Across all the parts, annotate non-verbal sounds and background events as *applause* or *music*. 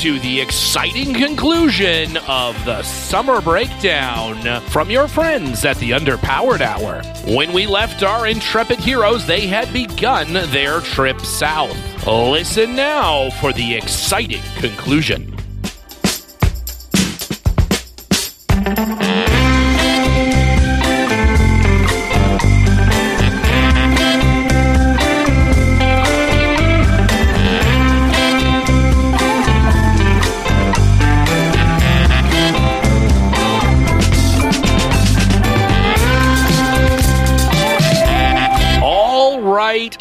To the exciting conclusion of the summer breakdown from your friends at the Underpowered Hour. When we left our intrepid heroes, they had begun their trip south. Listen now for the exciting conclusion.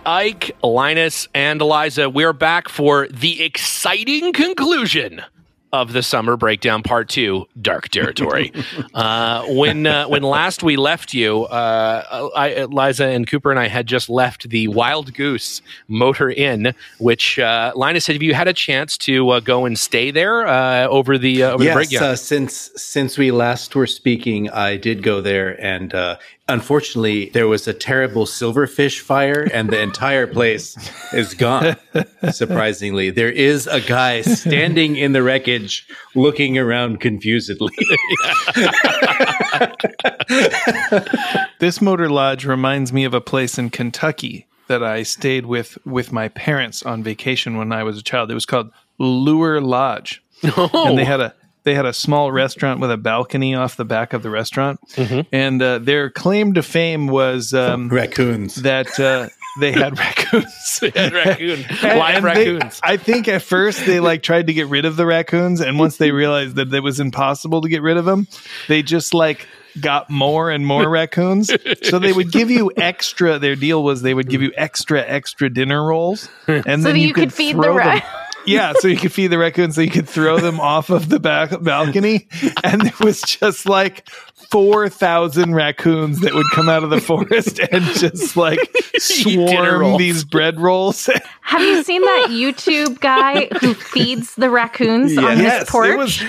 Ike, Linus, and Eliza, we're back for the exciting conclusion of the summer breakdown part two, dark territory. *laughs* uh, when uh, when last we left you, uh, I, Eliza and Cooper and I had just left the Wild Goose Motor Inn, which uh, Linus said, "Have you had a chance to uh, go and stay there uh, over the uh, over the yes, breakdown?" uh, since since we last were speaking, I did go there, and uh, unfortunately, there was a terrible silverfish fire, and the entire place is gone. *laughs* Surprisingly, there is a guy standing in the wreckage, looking around confusedly. *laughs* This motor lodge reminds me of a place in Kentucky that I stayed with with my parents on vacation when I was a child. It was called Lure Lodge, *laughs* and they had a they had a small restaurant with a balcony off the back of the restaurant, and uh, their claim to fame was um, *laughs* Raccoons. that uh, they *laughs* had raccoons. *laughs* raccoon, And- live and they- raccoons. I think at first they like tried to get rid of the raccoons, and once they realized that it was impossible to get rid of them, they just like got more and more raccoons. So they would give you extra. Their deal was they would give you extra extra dinner rolls, and So then that you could feed the throw ra- them- Yeah, so you could feed the raccoons, so you could throw them off of the back balcony, and it was just like four thousand raccoons that would come out of the *laughs* forest and just like swarm these bread rolls. *laughs* Have you seen that YouTube guy who feeds the raccoons on his Yes, porch? It was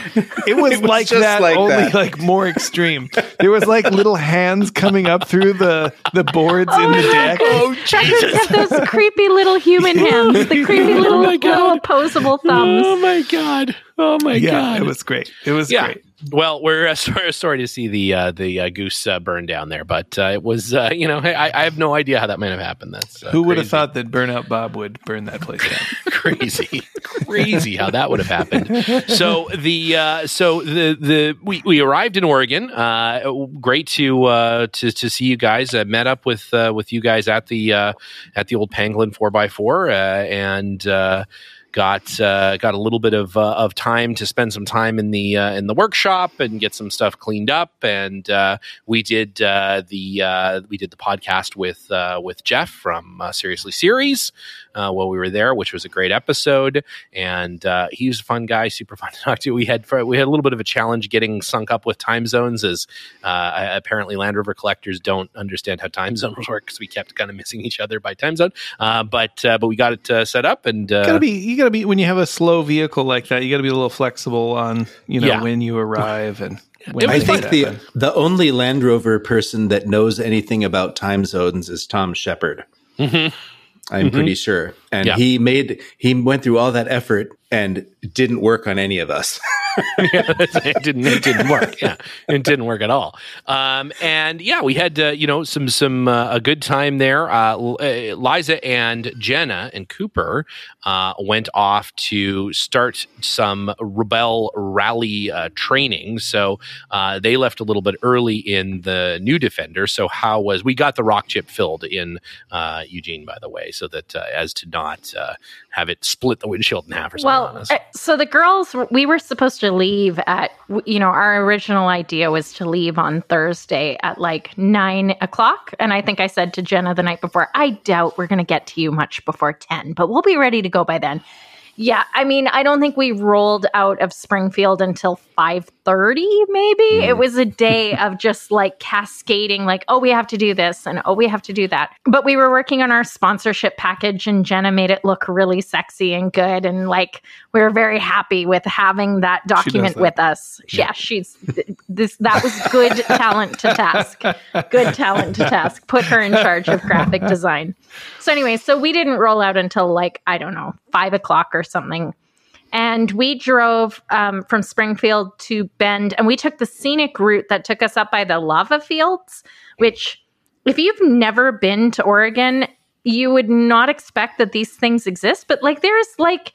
it was, *laughs* It was like that, like only that. like more extreme. There was like little hands coming up through the the boards oh in the deck. Oh, Raccoons have those creepy little human hands, the creepy oh little, my God. little opposable thumbs. Oh my god! Oh my Yeah, god! it was great. It was yeah. great. Well, we're uh, *laughs* sorry, sorry to see the uh, the uh, goose uh, burn down there, but uh, it was uh, you know I, I have no idea how that might have happened. That's uh, Who would have thought that Burnout Bob would burn that place down? *laughs* *laughs* crazy, crazy how that would have happened. So the uh, so the the we, we arrived in Oregon. Uh, great to uh, to to see you guys. Uh, met up with uh, with you guys at the uh, at the old Pangolin four x four and. Got uh, got a little bit of uh, of time to spend some time in the uh, in the workshop and get some stuff cleaned up, and uh, we did uh, the uh, we did the podcast with with Jeff from Seriously Series while we were there, which was a great episode. And he was a fun guy, super fun to talk to. We had we had a little bit of a challenge getting sunk up with time zones, as apparently Land Rover collectors don't understand how time *laughs* zones work because we kept kind of missing each other by time zone. But but we got it set up, and gotta be you gotta be when you have a slow vehicle like that. You gotta be a little flexible on you know Yeah. when you arrive and. When I think the happen. the only Land Rover person that knows anything about time zones is Tom Sheppard. Mm-hmm. I'm pretty mm-hmm. sure, and Yeah. he made he went through all that effort and didn't work on any of us. *laughs* *laughs* it didn't it didn't work. Yeah. It didn't work at all. Um, and yeah we had uh, you know some some uh, a good time there. Uh, uh, liza and jenna and cooper uh, went off to start some Rebelle Rally uh, training. So uh, they left a little bit early in the new defender. So how was we got the rock chip filled in uh, eugene by the way so that uh, as to not uh, have it split the windshield in half or something Well, uh, so the girls, we were supposed to leave at, you know, our original idea was to leave on Thursday at like nine o'clock. And I think I said to Jenna the night before, I doubt we're going to get to you much before 10, but we'll be ready to go by then. Yeah, I mean, I don't think we rolled out of Springfield until 5:30 maybe. It mm. was a day of just like cascading like, oh, we have to do this and oh, we have to do that. But we were working on our sponsorship package and Jenna made it look really sexy and good and like we were very happy with having that document that. with us. Yeah, she's this that was good talent to task. Good talent to task. Put her in charge of graphic design. So anyway, so we didn't roll out until like I don't know five o'clock or something, And we drove um, from Springfield to Bend, and we took the scenic route that took us up by the lava fields, which, if you've never been to Oregon, you would not expect that these things exist. But like, there's like,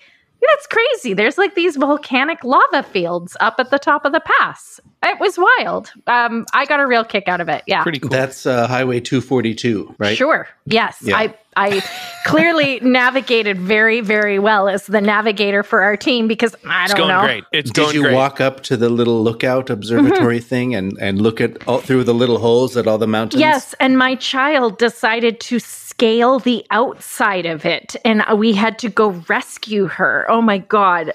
that's crazy. There's like these volcanic lava fields up at the top of the pass. It was wild. Um, I got a real kick out of it. Yeah. Pretty cool. That's uh, Highway 242, right? Sure. Yes. Yeah. I I *laughs* clearly navigated very very well as the navigator for our team because I don't it's going know. great. It's Did going you great. walk up to the little lookout observatory thing and, and look at all through the little holes at all the mountains? Yes, and my child decided to scale the outside of it, and we had to go rescue her. Oh my god!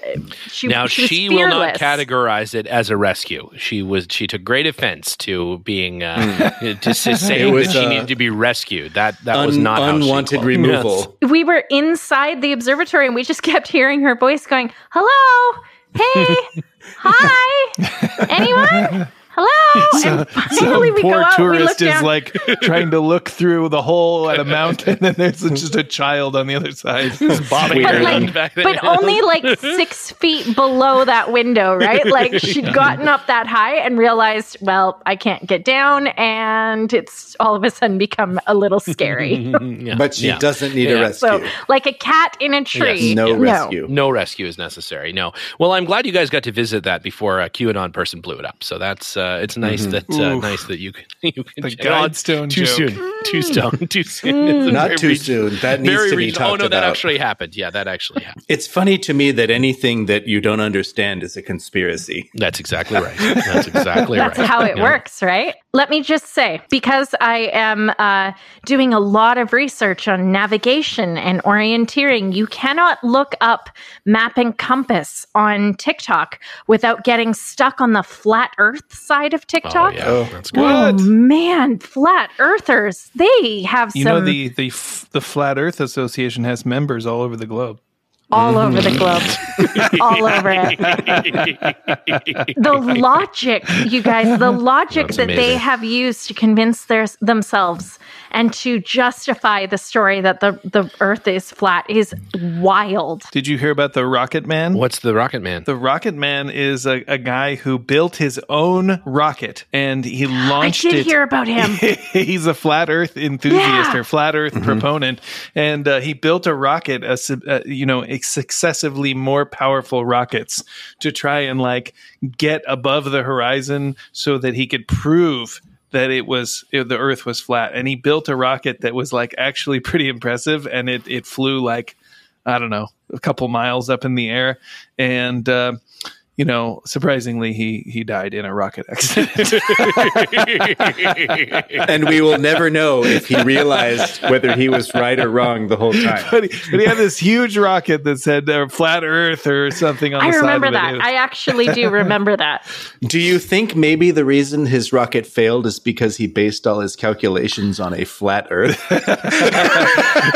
She now she, was she will not categorize it as a rescue. She was she took great offense to being uh, *laughs* to, to saying was, that she uh, needed to be rescued. That that was Un- not how she unwanted closed. removal. we were inside the observatory and we just *laughs* kept hearing her voice going, Hello, hey, *laughs* hi, anyone? Hello. *laughs* and finally we Some go poor out, we look tourist is down. like trying to look through the hole at a mountain, and there's just a child on the other side. *laughs* bobbing but, around like, back there. but only like six feet below that window, right? Like *laughs* she'd gotten up that high and realized, well, I can't get down, and it's all of a sudden become a little scary. Yeah. But she Yeah. doesn't need Yeah. a rescue. so, like a cat in a tree. Yes. no rescue. No rescue is necessary. No. Well, I'm glad you guys got to visit that before a QAnon person blew it up. So that's uh, Uh, it's nice mm-hmm. that uh, nice that you can *laughs* you can The check on- too joke. soon too mm. soon *laughs* too soon. Mm. Not too reg- soon. That needs to be reg- talked Oh no, that actually happened. Yeah, that actually happened. It's funny to me that anything that you don't understand is a conspiracy. That's exactly right. That's exactly right. *laughs* That's right. how it Yeah. works, right? Let me just say, because I am uh, doing a lot of research on navigation and orienteering, you cannot look up map and compass on TikTok without getting stuck on the flat Earth side of TikTok. Oh TikTok. yeah, Oh. that's good. Oh, man, flat earthers, they have You some You know the the f- the Flat Earth Association has members all over the globe. All over the globe. all over it. the logic, you guys, the logic That's that they have used to convince their, themselves and to justify the story that the, the earth is flat is wild. Did you hear about the Rocket Man? What's the Rocket Man? The Rocket Man is a, a guy who built his own rocket and he *gasps* launched. I launched did it. hear about him. *laughs* He's a flat Earth enthusiast Yeah. or flat Earth proponent, and uh, he built a rocket, a, sub- uh, you know, a successively more powerful rockets to try and like get above the horizon so that he could prove that it was it- the Earth was flat. And he built a rocket that was like actually *laughs* pretty impressive, and it it flew like I don't know a couple miles up in the air, and. Uh, you know, surprisingly, he he died in a rocket accident. *laughs* and we will never know if he realized whether he was right or wrong the whole time. but, he, but he had this huge rocket that said uh, flat Earth or something on I the remember side of it. that. It was- I actually do remember that. Do you think maybe the reason his rocket failed is because he based all his calculations on a flat Earth? *laughs*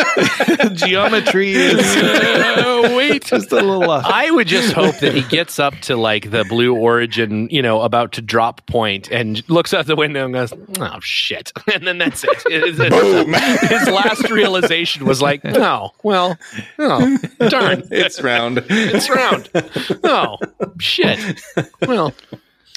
geometry is *laughs* Uh, wait. just a little off. I would just hope that he gets up to like the blue origin, you know, about to drop point and looks out the window and goes, oh, shit. *laughs* And then that's it. It's- it's- *laughs* His last realization was like, oh, well, oh, darn. it's round. It's round. Oh, shit. Well,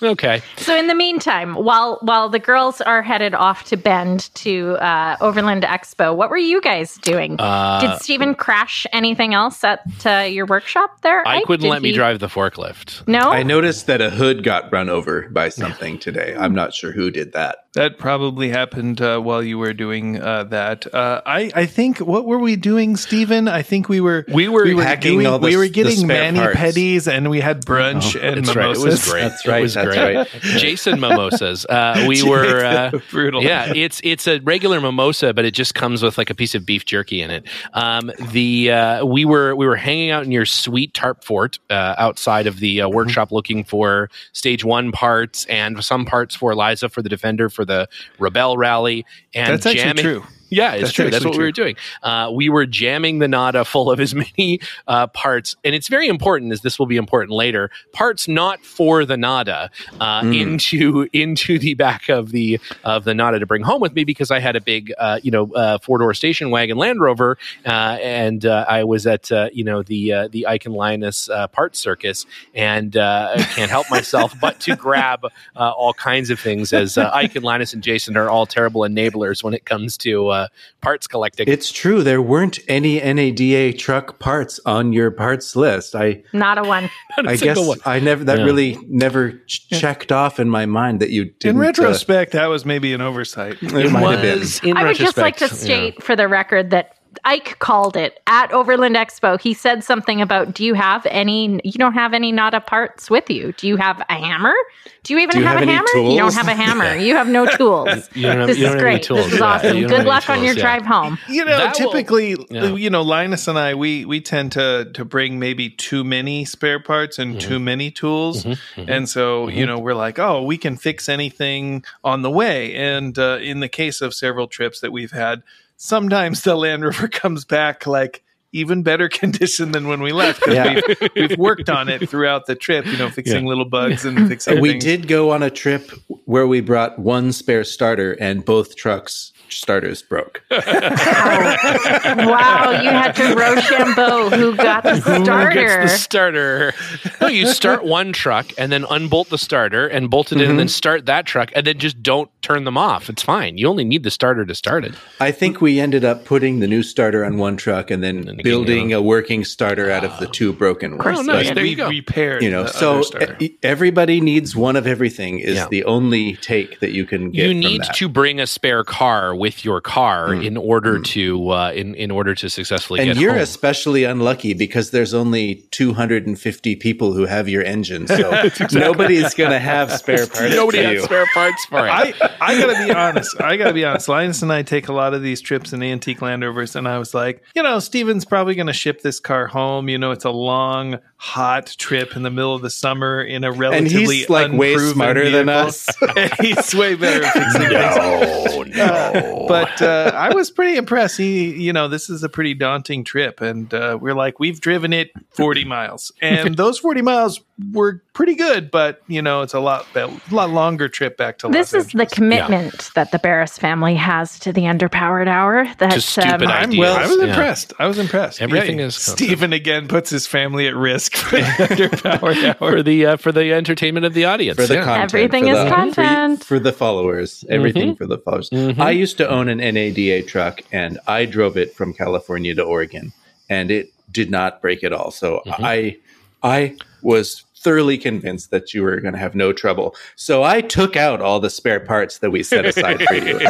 okay. So in the meantime, while while the girls are headed off to Bend to uh, Overland Expo, what were you guys doing? Uh, Did Stephen crash anything else at uh, your workshop there? I Ike? couldn't Did let me drive the forklift. No, I noticed that a hood got run over by something today. I'm not sure who did that. That probably happened uh, while you were doing uh, that. Uh, I, I think what were we doing, Stephen? I think we were We were we were hacking doing, all the- we were getting spare mani parts. pedis and we had brunch and That's right. It mimosas. was great. That's right, It was that's great. right. *laughs* Jason mimosas. Uh, we were uh, Brutal. Yeah, *laughs* it's it's a regular mimosa, but it just comes with like a piece of beef jerky in it. Um, the uh, we were we were hanging out in your sweet tarp fort uh, outside of the uh, Mm-hmm. workshop, looking for stage one parts and some parts for Eliza for the Defender for the Rebelle Rally, and That's actually jamming. true. Yeah, it's That's true. That's what we were doing. Uh, we were jamming the Nada full of as *laughs* many uh, parts, and it's very important, as this will be important later. Parts not for the Nada uh, into into the back of the of the Nada to bring home with me because I had a big, uh, you know, uh, four door station wagon Land Rover, uh, and uh, I was at uh, you know the uh, the Ike and Linus uh, parts circus, and uh, I can't help myself but to grab uh, all kinds of things as uh, Ike and Linus and Jason are all terrible enablers when it comes to uh, parts collecting. It's true. There weren't any NADA truck parts on your parts list. I, Not a one. *laughs* Not a I guess one. I never. That Yeah. really never ch- checked off in my mind that you didn't. In uh, retrospect, that was maybe an oversight. it might have been. was in I would just like to retrospect, yeah. state for the record that Ike called it at Overland Expo. He said something about, "Do you have any? You don't have any Nada parts with you. Do you have a hammer? Do you even Do you have, have a any hammer? You don't have a hammer. *laughs* You have no tools. *laughs* You don't have- this you don't is have any great. tools, This is yeah. awesome. You Good luck any on your yeah. drive home. You know, That will- typically, yeah. you know, Linus and I, we we tend to to bring maybe too many spare parts and too mm-hmm. many tools, mm-hmm. Mm-hmm. and so you know, we're like, oh, we can fix anything on the way. And uh, in the case of several trips that we've had, sometimes the Land Rover *laughs* comes back like even better *laughs* condition than when we left because Yeah. we've, we've worked on it throughout the trip. You know, fixing little bugs and fixing. We things. did go on a trip where we brought one spare starter, and both trucks starters broke. *laughs* Oh. wow, you had to Rochambeau who got the Who starter. gets the starter? No, you start one truck and then unbolt the starter and bolt it in, and then mhm. start that truck, and then just don't turn them off. It's fine. You only need the starter to start it. I think we ended up putting the new starter on one truck and then again, building a working starter out of the two broken ones. Oh, nice. did. There we you go. repaired. you know, so other starter. everybody needs one of everything is Yeah. the only take that you can get. You from need that. to bring a spare car with your car in order to uh, in in order to successfully and get you're home. especially unlucky because there's only 250 people who have your engine, so nobody's going to have spare *laughs* parts. Nobody for has you. spare parts for it. I, I gotta be *laughs* honest. I gotta be honest. Linus and I take a lot of these trips in antique Land Rovers, and I was like, you know, Steven's probably gonna ship this car home. You know, it's a long, hot trip in the middle of the summer in a and relatively he's like way unproven smarter than us. And *laughs* he's way better at fixing things. *laughs* no, no. But uh, I was pretty impressed. He, you know, this is a pretty daunting trip, and uh, we're like, we've driven it 40 miles, and *laughs* those 40 miles were pretty good, but you know, it's a lot, a lot longer trip back to. London. This Los is the Angeles. commitment that the Barris family has to the underpowered hour. That stupid um, idea. I'm, well, I was yeah. impressed. I was impressed. Everything Yeah, is- Stephen again puts his family at risk for the *laughs* underpowered hour. for the uh, for the entertainment of the audience. for the yeah. content, Everything for is the, content. for, for the followers, everything for the followers. Mm-hmm. I used to own an NADA truck, and I drove it from California to Oregon, and it did not break at all. So mm-hmm. I, I was thoroughly convinced that you were going to have no trouble. So I took out all the spare parts that we set aside for you. *laughs*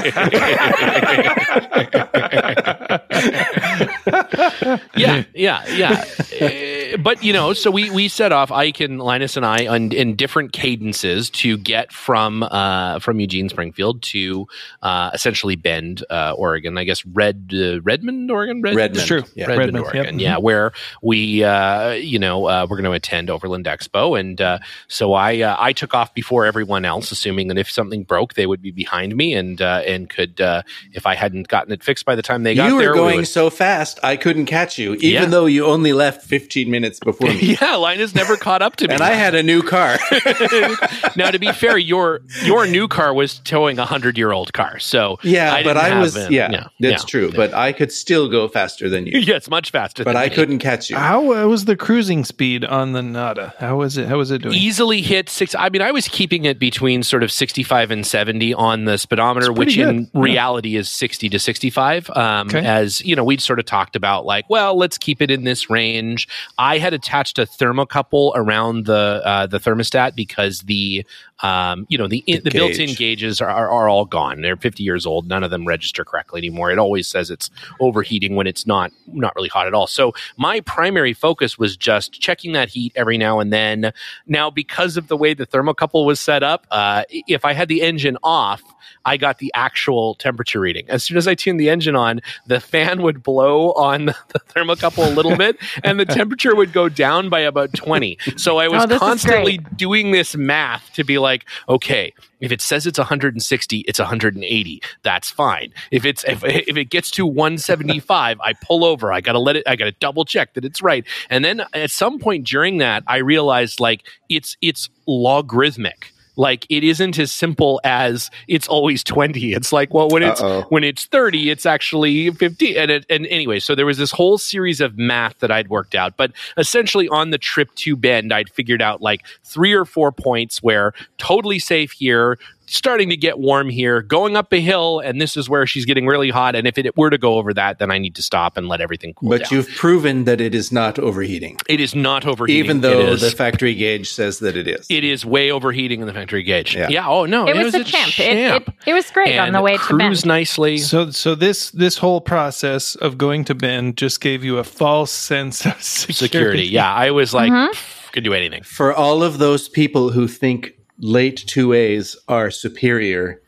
yeah, yeah, yeah. Uh, but you know, so we we set off Ike and Linus and I on, in different cadences to get from uh, from Eugene Springfield to uh, essentially Bend, uh, Oregon. I guess Red uh, Redmond, Oregon. Red- Redmond, true. Yeah. Redmond, Redmond, yep. Oregon. Yeah, where we, uh, you know, uh, we're going to attend Overland Expo, and uh, so I, uh, I took off before everyone else, assuming that if something broke, they would be behind me, and uh, and could, uh, if I hadn't gotten it fixed by the time they got there. You were there, we going would- so fast, I couldn't catch you, even Yeah. though you only left 15 minutes before me. *laughs* yeah, Linus never caught up to me. And I had a new car. *laughs* *laughs* now, to be fair, your your new car was towing a hundred year old car, so yeah, I but I was, an- yeah, that's yeah. true. But I could still go faster than you. Yeah, it's much faster. but than I me. couldn't catch you. How uh, was the cruising speed on the Nada? How was it? How was it doing? easily hit six. I mean, I was keeping it between sort of 65 and 70 on the speedometer, which pretty in. Yeah. reality is 60 to 65. Um, Okay. As you know, we'd sort of talked about like, well, let's keep it in this range. I had attached a thermocouple around the uh, the thermostat because the um, you know the the, The built-in gauges are, are, are all gone. They're 50 years old. None of them register correctly anymore. It always says it's overheating when it's not not really hot at all. So my primary focus was just checking that heat every now and then. Now, because of the way the thermocouple was set up, uh, if I had the engine off, I got the actual temperature reading. As soon as I tuned the engine on, the fan would blow on *laughs* the thermocouple a little bit, and the temperature would go down by about 20. So I was Oh, constantly doing this math to be like, like, okay, if it says it's 160, it's 180. That's fine. If it's if, if it gets to 175, I pull over. I gotta let it. I gotta double check that it's right. And then at some point during that, I realized like it's it's logarithmic like it isn't as simple as it's always 20 it's like well when it's Uh-oh. when it's 30 it's actually 50 and it, and anyway so there was this whole series of math that i'd worked out. But essentially on the trip to bend i'd figured out like three or four points where totally safe here starting to get warm here, going up a hill, and this is where she's getting really hot. And if it were to go over that, then I need to stop and let everything cool But down. you've proven that it is not overheating, it is not overheating, even though the factory gauge says that it is. it is way overheating in the factory gauge. Yeah. Yeah. oh no, It was a champ. It, it, it was great on the way to cruise Bend. nicely. So, so this this whole process of going to Bend just gave you a false sense of *laughs* security. Security. Yeah, I was like, Mm-hmm. Could do anything. For all of those people who think late 2As are superior,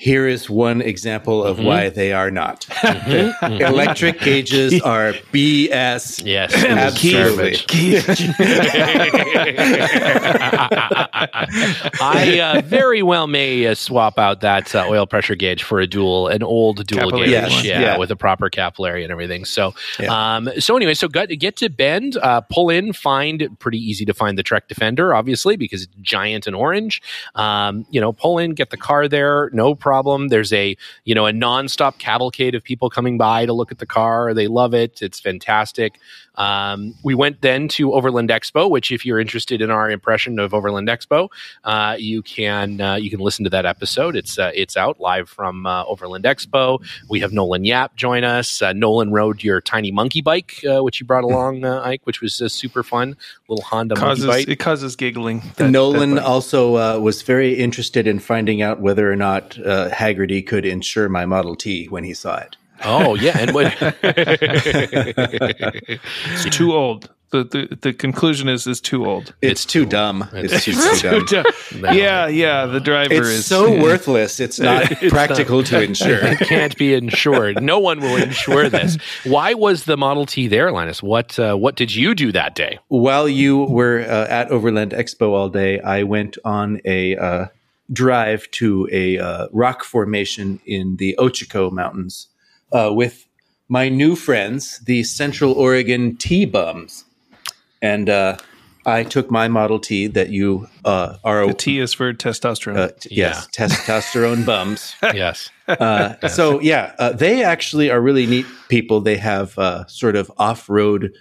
here is one example of why they are not. Electric gauges *laughs* are BS. Yes, Absolutely. *laughs* I uh, very well may uh, swap out that uh, oil pressure gauge for a dual, an old dual Capillary gauge, Yes, yeah, yeah. with a proper capillary and everything. So, Yeah. um, so anyway, so get, get to Bend, uh, pull in, find pretty easy to find the Trek Defender, obviously because it's giant and orange. Um, you know, pull in, get the car there, no problem. There's a you know a nonstop cavalcade of people coming by to look at the car. They love it. It's fantastic. Um, we went then to Overland Expo, which, if you're interested in our impression of Overland Expo, uh, you can uh, you can listen to that episode. It's uh, it's out live from uh, Overland Expo. We have Nolan Yap join us. Uh, Nolan rode your tiny monkey bike, uh, which you brought along, uh, Ike, which was uh, super fun. Little Honda causes monkey bike. it causes giggling. That- Nolan that also uh, was very interested in finding out whether or not uh, Hagerty could insure my Model T when he saw it. Oh yeah, and what? *laughs* it's too old. The, the the conclusion is is too old. It's, too dumb. It's, It's too dumb. *laughs* yeah, yeah. The driver It's is so worthless. It's not *laughs* practical to insure. it can't be insured. No one will insure this. Why was the Model T there, Linus? What uh, what did you do that day? While you were uh, at Overland Expo all day, I went on a uh, drive to a uh, rock formation in the Ochoco Mountains uh, with my new friends, the Central Oregon T Bums. And uh, I took my Model T that you uh, are. the T is for testosterone. uh, t- yes, testosterone bums. *laughs* Yes. Uh, so yeah, uh, they actually are really neat people. They have uh, sort of off-road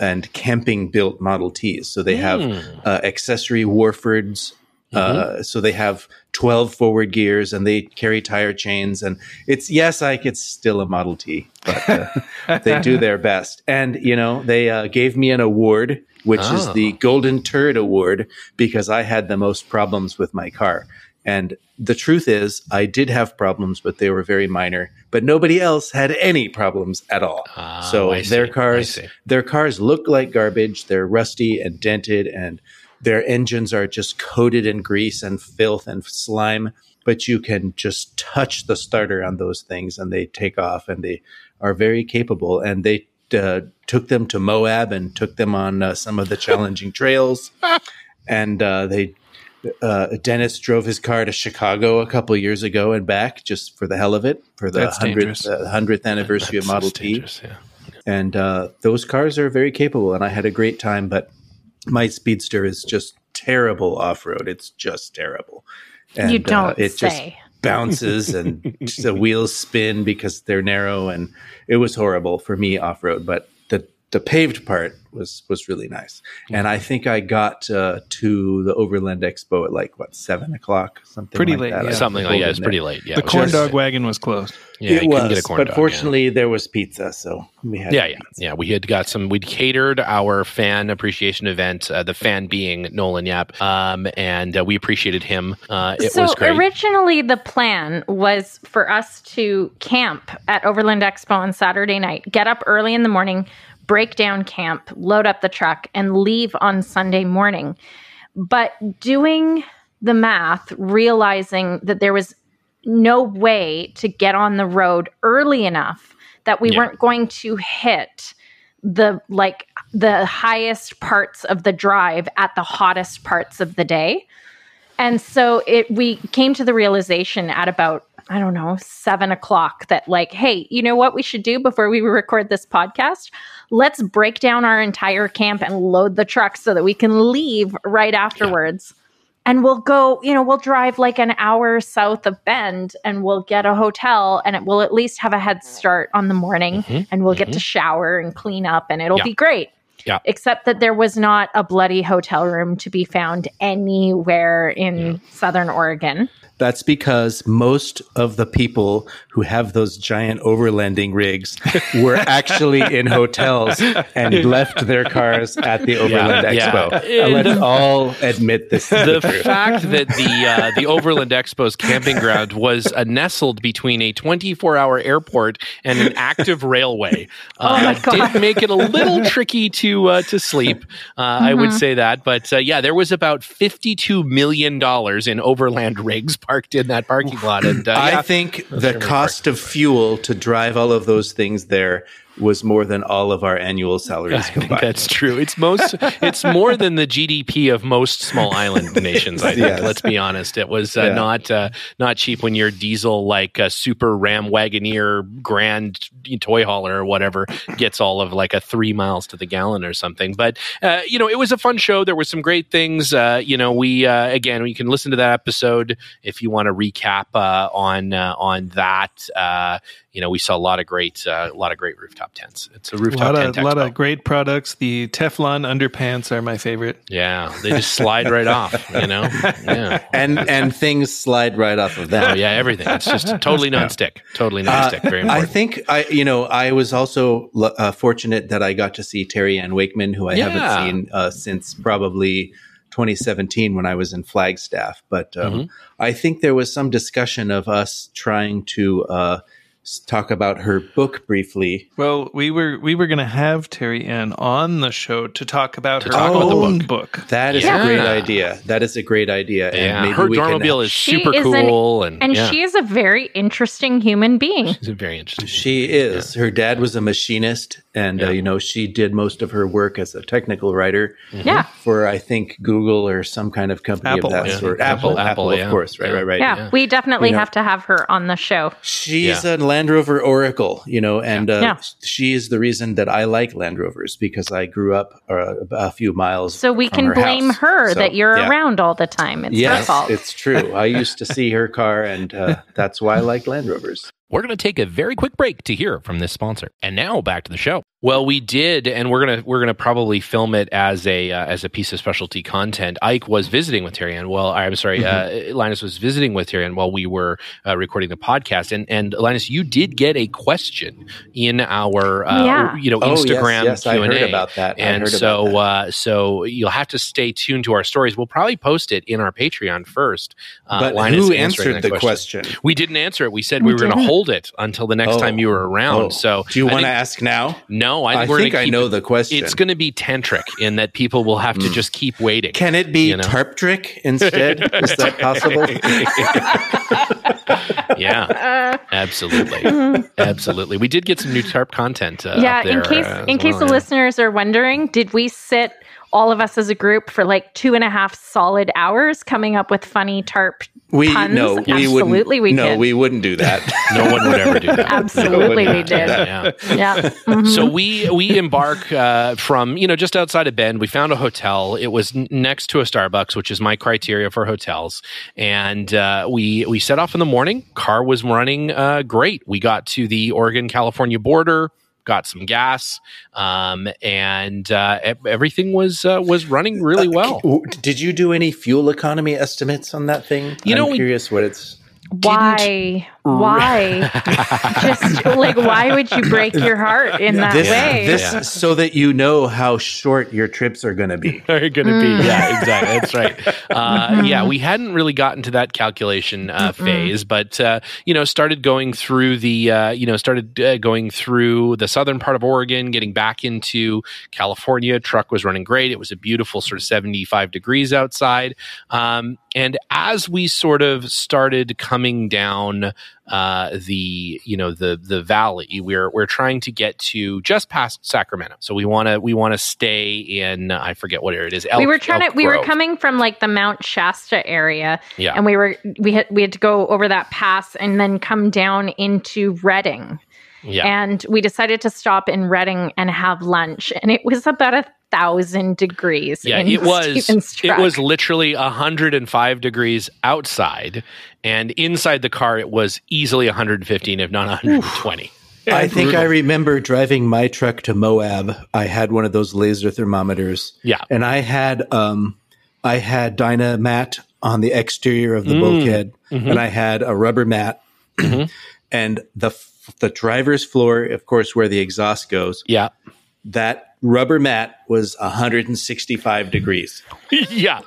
and camping built Model Ts. So they have uh, accessory Warfords. Uh, so they have 12 forward gears and they carry tire chains. And it's yes Ike it's still a model t but uh, they do *laughs* their best. And you know they uh, gave me an award which is Oh. the golden turd award because i had the most problems with my car. And the truth is i did have problems but they were very minor. But nobody else had any problems at all. Ah, so I their I cars their cars look like garbage. They're rusty and dented and their engines are just coated in grease and filth and slime but you can just touch the starter on those things and they take off and they are very capable. And they uh, took them to moab and took them on uh, some of the challenging *laughs* trails. And uh, they uh, Dennis drove his car to Chicago a couple years ago and back just for the hell of it for the hundredth uh, anniversary of Model T. yeah. and uh, those cars are very capable and i had a great time but my speedster is just terrible off-road. It's just terrible. And you don't uh, it just *laughs* bounces and the wheels spin because they're narrow and it was horrible for me off-road but the the paved part was was really nice and i think i got uh, to the overland expo at like what seven o'clock something Pretty like late, that. yeah. I Something like yeah, it's pretty late. Yeah, the it was corn just- dog wagon was closed. Yeah, it was, get a corn but dog, yeah. fortunately there was pizza, so we had Yeah, yeah, pizza. yeah. We had got some. We'd catered our fan appreciation event. Uh, the fan being Nolan Yap, um, and uh, we appreciated him. Uh, it so was great. originally the plan was for us to camp at Overland Expo on Saturday night, get up early in the morning, break down camp, load up the truck, and leave on Sunday morning. But doing the math, realizing that there was no way to get on the road early enough that we Yeah. weren't going to hit the like the highest parts of the drive at the hottest parts of the day And so it we came to the realization at about I don't know, seven o'clock that, like, hey, you know what we should do before we *laughs* record this podcast? Let's break down our entire camp and load the truck so that we can leave right afterwards. And we'll go, you know, we'll drive like an hour south of Bend and we'll get a hotel and it will at least have a head start on the morning mm-hmm. and we'll get to mm-hmm. shower and clean up and it'll Yeah. be great. Yeah. Except that there was not a bloody hotel room to be found anywhere in Southern Oregon. That's because most of the people who have those giant overlanding rigs were *laughs* actually in hotels and left their cars at the Overland yeah. Expo. And Let's the- all admit this. The the truth. fact that the uh, the Overland Expo's camping ground was uh, nestled between a 24 hour airport and an active railway uh, Oh did make it a little tricky to uh, to sleep. Uh, I Mm-hmm. would say that, but uh, yeah, there was about 52 million dollars in overland rigs parked in that parking lot, and uh, I yeah, think the cost of fuel to drive all of those things there was more than all of our annual I salaries think combined. that's true. It's most. It's more than the GDP of most small island *laughs* nations. I think. Yes. Let's be honest. It was uh, Yeah. not uh, not cheap when your diesel, like a super Ram Wagoneer Grand toy hauler or whatever, gets all of like a three miles to the gallon or something. But uh, you know, it was a fun show. There were some great things. Uh, you know, we uh, again, you can listen to that episode if you want to recap uh, on uh, on that. Uh, you know, we saw a lot of great, uh, a lot of great rooftop tents. It's a A rooftop lot tent of, lot of great products. The Teflon underpants are my favorite. Yeah, they just slide right off, you know? *laughs* Yeah. and and things slide right off of that. Oh, yeah, everything. It's just totally nonstick. Totally nonstick. Very Uh, I think I, you know, I was also uh, fortunate that I got to see Terry Ann Wakeman, who I Yeah. haven't seen uh, since probably 2017 when I was in Flagstaff. But um, Mhm. I think there was some discussion of us trying to uh, s- talk about her book briefly. Well, we were we were going to have Terry Ann on the show to talk about her talk about own book. book. That is Yeah. a great idea. That is a great idea. And yeah, maybe her we can- dormobile is She super is an- cool. and And yeah, she is a very interesting human being. she's very interesting. She is. Her dad was a machinist, and uh, you know she did most of her work as a technical writer Yeah. for I think Google or some kind of company Apple, of that yeah. sort. Apple, Apple, Apple, Apple, of course. Right, Yeah. right, right. Yeah. Yeah. We definitely You know. have to have her on the show. She's a Land Rover Oracle, you know, and uh, Yeah. she is the reason that I like Land Rovers because I grew up uh, a few miles. So we from can her blame house. her So, that you're yeah. around all the time. It's her fault. it's true. I used to see her car, and uh, *laughs* that's why I like Land Rovers. We're going to take a very quick break to hear from this sponsor. And now back to the show. Well, we did, and we're gonna we're gonna probably film it as a uh, as a piece of specialty content. Ike was visiting with Terry Ann. Well, I'm sorry, Mm-hmm. uh, Linus was visiting with Terry Ann while we were uh, recording the podcast. And and Linus, you did get a question in our uh, Yeah. you know Oh, yes, Instagram yes, I Q and A. about that. And so about uh, so you'll have to stay tuned to our stories. We'll probably post it in our Patreon first. Uh, But Linus who answered the question? We didn't answer it. We said We we, were going to hold it until the next Oh. time you were around. Oh, So do you want to ask now? No, I I think we're think going I know the question. It's going to be tantric in that people will have to just keep waiting. Can it be You know? Tarptrick instead? Is that *laughs* possible? *laughs* *laughs* yeah, absolutely, absolutely. We did get some new tarp content. Uh, yeah, up there, in case uh, in case well, the yeah. listeners are wondering, did we sit all of us as a group for like two and a half solid hours coming up with funny tarp We puns? no, we Absolutely, wouldn't. we no, did. we wouldn't do that. *laughs* no one would ever do that. *laughs* Absolutely, we did. Yeah. yeah. Mhm. *laughs* So we we embark uh, from you know just outside of Bend. We found a hotel. It was n- next to a Starbucks, which is my criteria for hotels. And uh, we we set off in the morning. Car was running uh, great. We got to the Oregon California border. Got some gas, um, and uh, e- everything was uh, was running really well. W- Did you do any fuel economy estimates on that thing? You know, I'm we- curious what it's. why? Why? *laughs* Just like why would you break your heart in that this, way? this Yeah. so that you know how short your trips are going to be. *laughs* are going to be. Yeah, exactly. That's right. *laughs* Uh, Mm-hmm. yeah, we hadn't really gotten to that calculation uh, phase, but uh, you know, started going through the uh, you know started uh, going through the southern part of Oregon, getting back into California. Truck was running great. It was a beautiful sort of seventy five degrees outside. Um, and as we sort of started coming down uh, the you know the the valley. We're we're trying to get to just past Sacramento. So we want to we want to stay in I forget what area it is. Elk, we were trying Elk to we were coming from like the Mount Shasta area Yeah. and we were we had we had to go over that pass and then come down into Redding. yeah. And we decided to stop in Redding and have lunch and it was about a thousand degrees. Yeah, it was. It was literally 105 degrees outside, and inside the car it was easily 115, if not 120. I think I remember driving my truck to Moab. I had one of those laser thermometers. Yeah. And I had um I had Dynamat on the exterior of the mm. bulkhead. Mm-hmm. And I had a rubber mat. Mm-hmm. *clears throat* And the the driver's floor, of course, where the exhaust goes, Yeah, that rubber mat was 165 degrees. *laughs* yeah.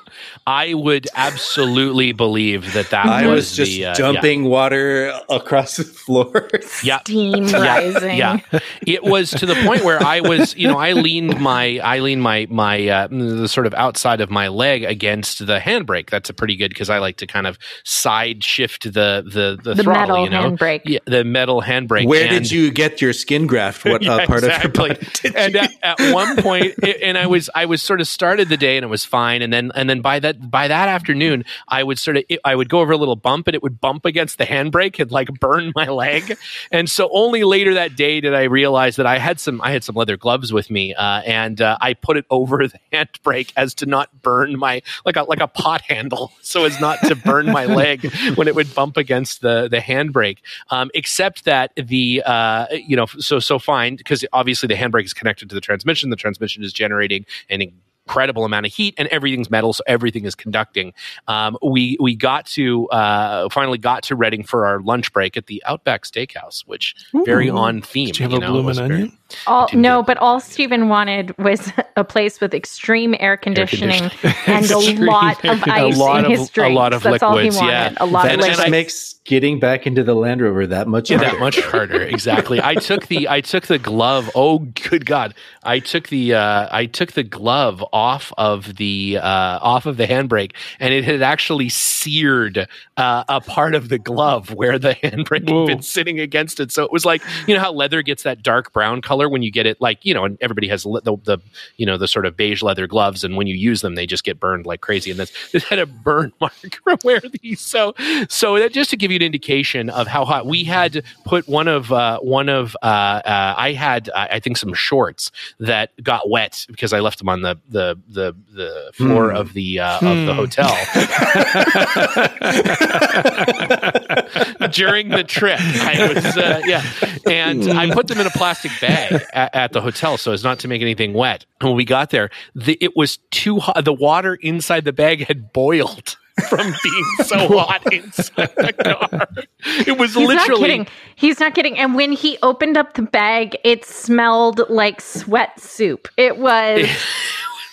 I would absolutely believe that that I was, was just the, uh, dumping water across the floor. *laughs* Yeah. steam yeah, rising. Yeah, *laughs* it was to the point where I was, you know, I leaned my, I leaned my, my, uh, the sort of outside of my leg against the handbrake. That's a pretty good because I like to kind of side shift the the the, The throttle, metal you know, handbrake. Yeah, the metal handbrake. Where And- did you get your skin graft? What Yeah, uh, part exactly. of your body did and you at, at one point it- and i was i was sort of started the day and it was fine. And then and then by that by that afternoon i would sort of it, i would go over a little bump and it would bump against the handbrake and like burn my leg. And so only later that day did i realize that i had some i had some leather gloves with me uh, and uh, i put it over the handbrake as to not burn my like a like a pot handle *laughs* so as not to burn my leg when it would bump against the the handbrake. Um, except that the uh, you know so so fine because obviously the handbrake is connected to the transmission. The transmission is generating an incredible amount of heat and everything's metal so everything is conducting um, we we got to uh, finally got to Redding for our lunch break at the Outback Steakhouse which very on theme Did you have you a know, it bloomin' was very- onion? All, no, do but all Stephen wanted was a place with extreme air conditioning *laughs* and a lot of a ice lot in of- his a lot of That's all he liquids, wanted. yeah. A lot That of And- just I- makes getting back into the Land Rover that much Yeah, harder. that much harder. Exactly. I took the I took the glove. Oh, good God! I took the uh, I took the glove off of the uh, off of the handbrake, and it had actually seared uh, a part of the glove where the *laughs* handbrake Whoa. had been sitting against it. So it was like you know how leather gets that dark brown color when you get it like you know, and everybody has le- the, the you know the sort of beige leather gloves, and when you use them, they just get burned like crazy. And this *laughs* this had a burn mark from where these. So so that just to give you an indication of how hot we had to put one of uh, one of uh, uh, I had I think some shorts that got wet because I left them on the the the, the floor Hmm. of the uh, of the hotel *laughs* *laughs* during the trip. I was uh, yeah, and I put them in a plastic bag *laughs* at, at the hotel so as not to make anything wet. And when we got there, the, it was too hot. The water inside the bag had boiled. *laughs* From being so *laughs* hot inside the car, it was He's literally not kidding. He's not kidding. And when he opened up the bag, it smelled like sweat soup. It was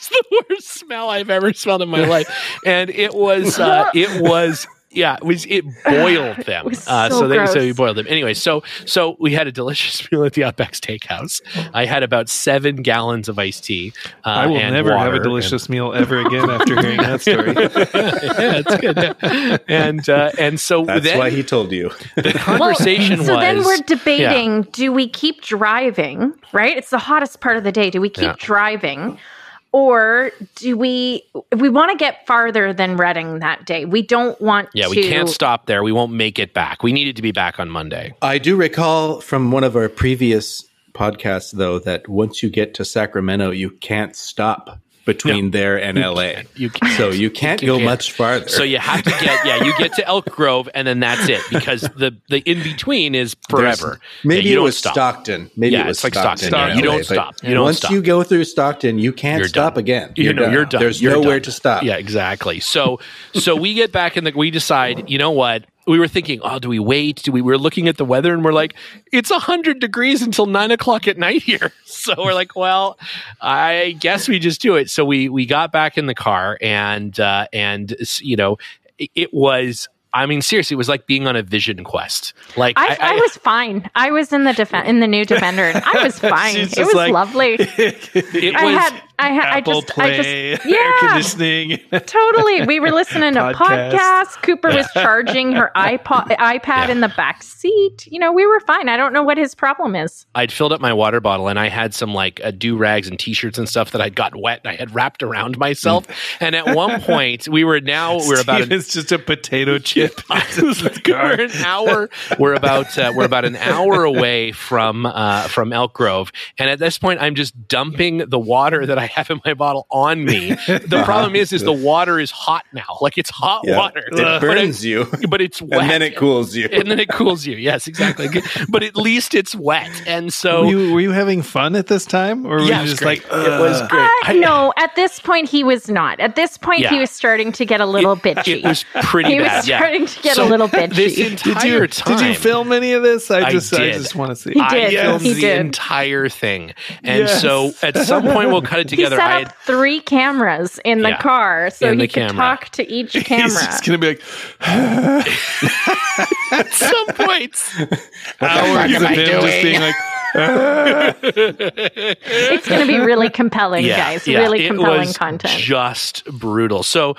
the worst smell I've ever smelled in my life, and it was uh, it was. Yeah, it was it boiled *laughs* them. was uh, so so they, so gross. we boiled them. Anyway, so so we had a delicious *laughs* meal at the Outback Steakhouse. I had about seven gallons of iced tea. Uh, I will and never have a delicious meal ever again after *laughs* hearing that story. yeah, it's good. And uh, and so That's then why he told you. the conversation so was. then we're debating do we keep driving right it's the hottest part of the day do we keep Yeah. driving or do we we want to get farther than Redding that day we don't want yeah, to we can't stop there. We won't make it back. We needed to be back on Monday. I do recall from one of our previous podcasts, though, that once you get to Sacramento, you can't stop between there and LA. You can't. So you can't You go can't. much farther. So you have to get yeah, you get to *laughs* Elk Grove and then that's it because the the in between is *laughs* There's- forever. Maybe Yeah, you it was stop. Stockton. Maybe Yeah, it was it's like Stockton. Stockton. you LA, don't but stop. You don't once stop. you go through Stockton, you can't You're stop done. again. You know, you're done. There's You're nowhere done. to stop. Yeah, exactly. So so we get back in the we decide, you know what? We were thinking, oh, do we wait? Do we? We're looking at the weather and we're like, it's hundred degrees until nine o'clock at night here. *laughs* So we're like, well, I guess we just do it. So we we got back in the car and uh, and you know, it, it was. I mean, seriously, it was like being on a vision quest. Like I, I, was fine. I was in the defen in the new Defender, and I was *laughs* fine. It was like- lovely. *laughs* it I was- had I, ha- I just, Play, I just, air yeah, conditioning. *laughs* totally. We were listening to Podcast. podcasts. Cooper was charging her iPod, iPad in the back seat. You know, we were fine. I don't know what his problem is. I'd filled up my water bottle and I had some like uh, do rags and t-shirts and stuff that I'd gotten wet and I had wrapped around myself. and at one point, we were now we're about it's just a potato chip. *laughs* we're an hour. We're about uh, we're about an hour away from uh, from Elk Grove, and at this point, I'm just dumping the water that I have in my bottle on me. The *laughs* problem is, is the water is hot now. Like it's hot Yeah. water. It But burns you, but it's wet. and then it cools you. and then it cools you. Yes, exactly. but at least it's wet, and so were, you, were you having fun at this time, or were yeah, you was just great. like it was "Ugh." great. Uh, I- no, at this point he was not. At this point Yeah. he was starting to get a little bitchy. It was pretty he bad. was yeah. Starting to get So a little *laughs* bitchy. This Did entire you time, did you film any of this? I I just I, did. just want to see. He did. I did. filmed He the did. entire thing, and Yes. so at some point we'll cut it together. *laughs* he together. set I up had, three cameras in the Yeah, car so he the could camera. talk to each *laughs* He's camera. just gonna be like at some points. hours of am I him just being like, it's going to be really compelling, guys. really it compelling was content. Just brutal. So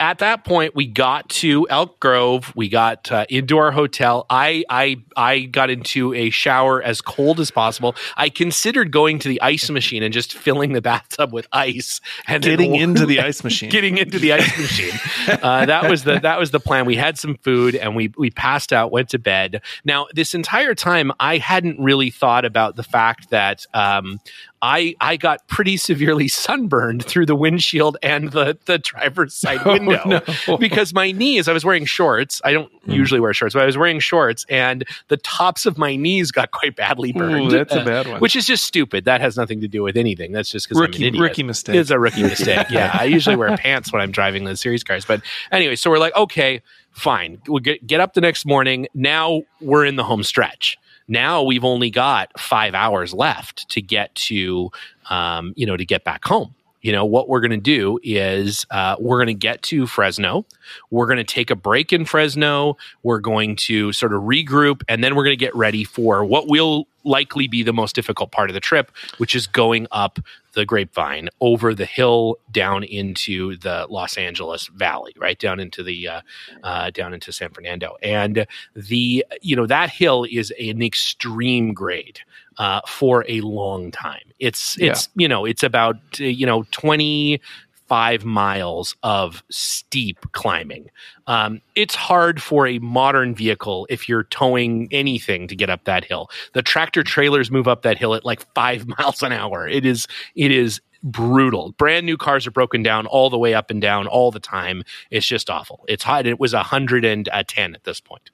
at that point, we got to Elk Grove. We got uh, into our hotel. I I I got into a shower as cold as possible. I considered going to the ice machine and just filling the bathtub with ice and then getting into the *laughs* ice machine. getting into the ice machine. Uh, that was the that was the plan. We had some food and we we passed out, went to bed. Now this entire time, I hadn't really thought about the fact that um, I I got pretty severely sunburned through the windshield and the the driver's *laughs* side oh, window no. because my knees. I was wearing shorts. I don't hmm. usually wear shorts, but I was wearing shorts and the tops of my knees got quite badly burned. Ooh, that's a uh, bad one. Which is just stupid. That has nothing to do with anything. That's just because Rookie- rookie mistake. It's a rookie mistake. Yeah, *laughs* I usually wear pants when I'm driving the series cars. But anyway, so we're like, okay, fine. We'll get get up the next morning. Now we're in the home stretch. Now we've only got five hours left to get to, um, you know, to get back home. You know what we're going to do is uh, we're going to get to Fresno. We're going to take a break in Fresno. We're going to sort of regroup, and then we're going to get ready for what will likely be the most difficult part of the trip, which is going up the grapevine over the hill down into the Los Angeles Valley, right? Down into the uh, uh, down into San Fernando, and the you know that hill is an extreme grade uh, for a long time. It's it's you know it's about you know twenty five miles of steep climbing. Um, it's hard for a modern vehicle if you're towing anything to get up that hill. The tractor trailers move up that hill at like five *laughs* miles an hour. It is it is brutal. Brand new cars are broken down all the way up and down all the time. It's just awful. It's hot. It was hundred and ten at this point.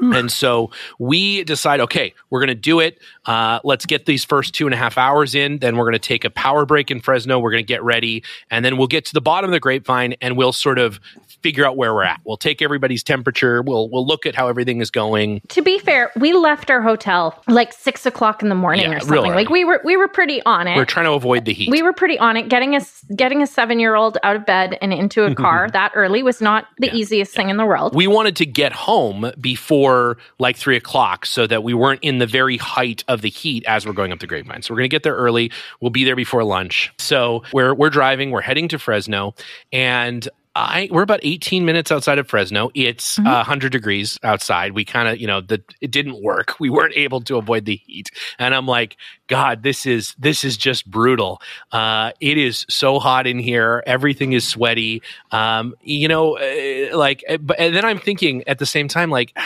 And so we decide, okay, we're going to do it. Uh, let's get these first two and a half hours in. Then we're going to take a power break in Fresno. We're going to get ready. And then we'll get to the bottom of the grapevine and we'll sort of figure out where we're at. We'll take everybody's temperature. We'll, we'll look at how everything is going. to be fair, we left our hotel like six o'clock in the morning Yeah, or something. Like we were we were pretty on it. We're trying to avoid the heat. we were pretty on it. Getting a getting a seven year old out of bed and into a *laughs* car that early was not the easiest thing in the world. we wanted to get home before like three o'clock so that we weren't in the very height of the heat as we're going up the grapevine. So we're going to get there early. We'll be there before lunch. So we're we're driving. We're heading to Fresno, and I we're about 18 minutes outside of Fresno. It's uh, 100 degrees outside. We kind of, you know, the it didn't work. We weren't able to avoid the heat. And I'm like, God, this is this is just brutal. Uh, it is so hot in here. Everything is sweaty. Um, you know, uh, like, uh, but and then I'm thinking at the same time, like.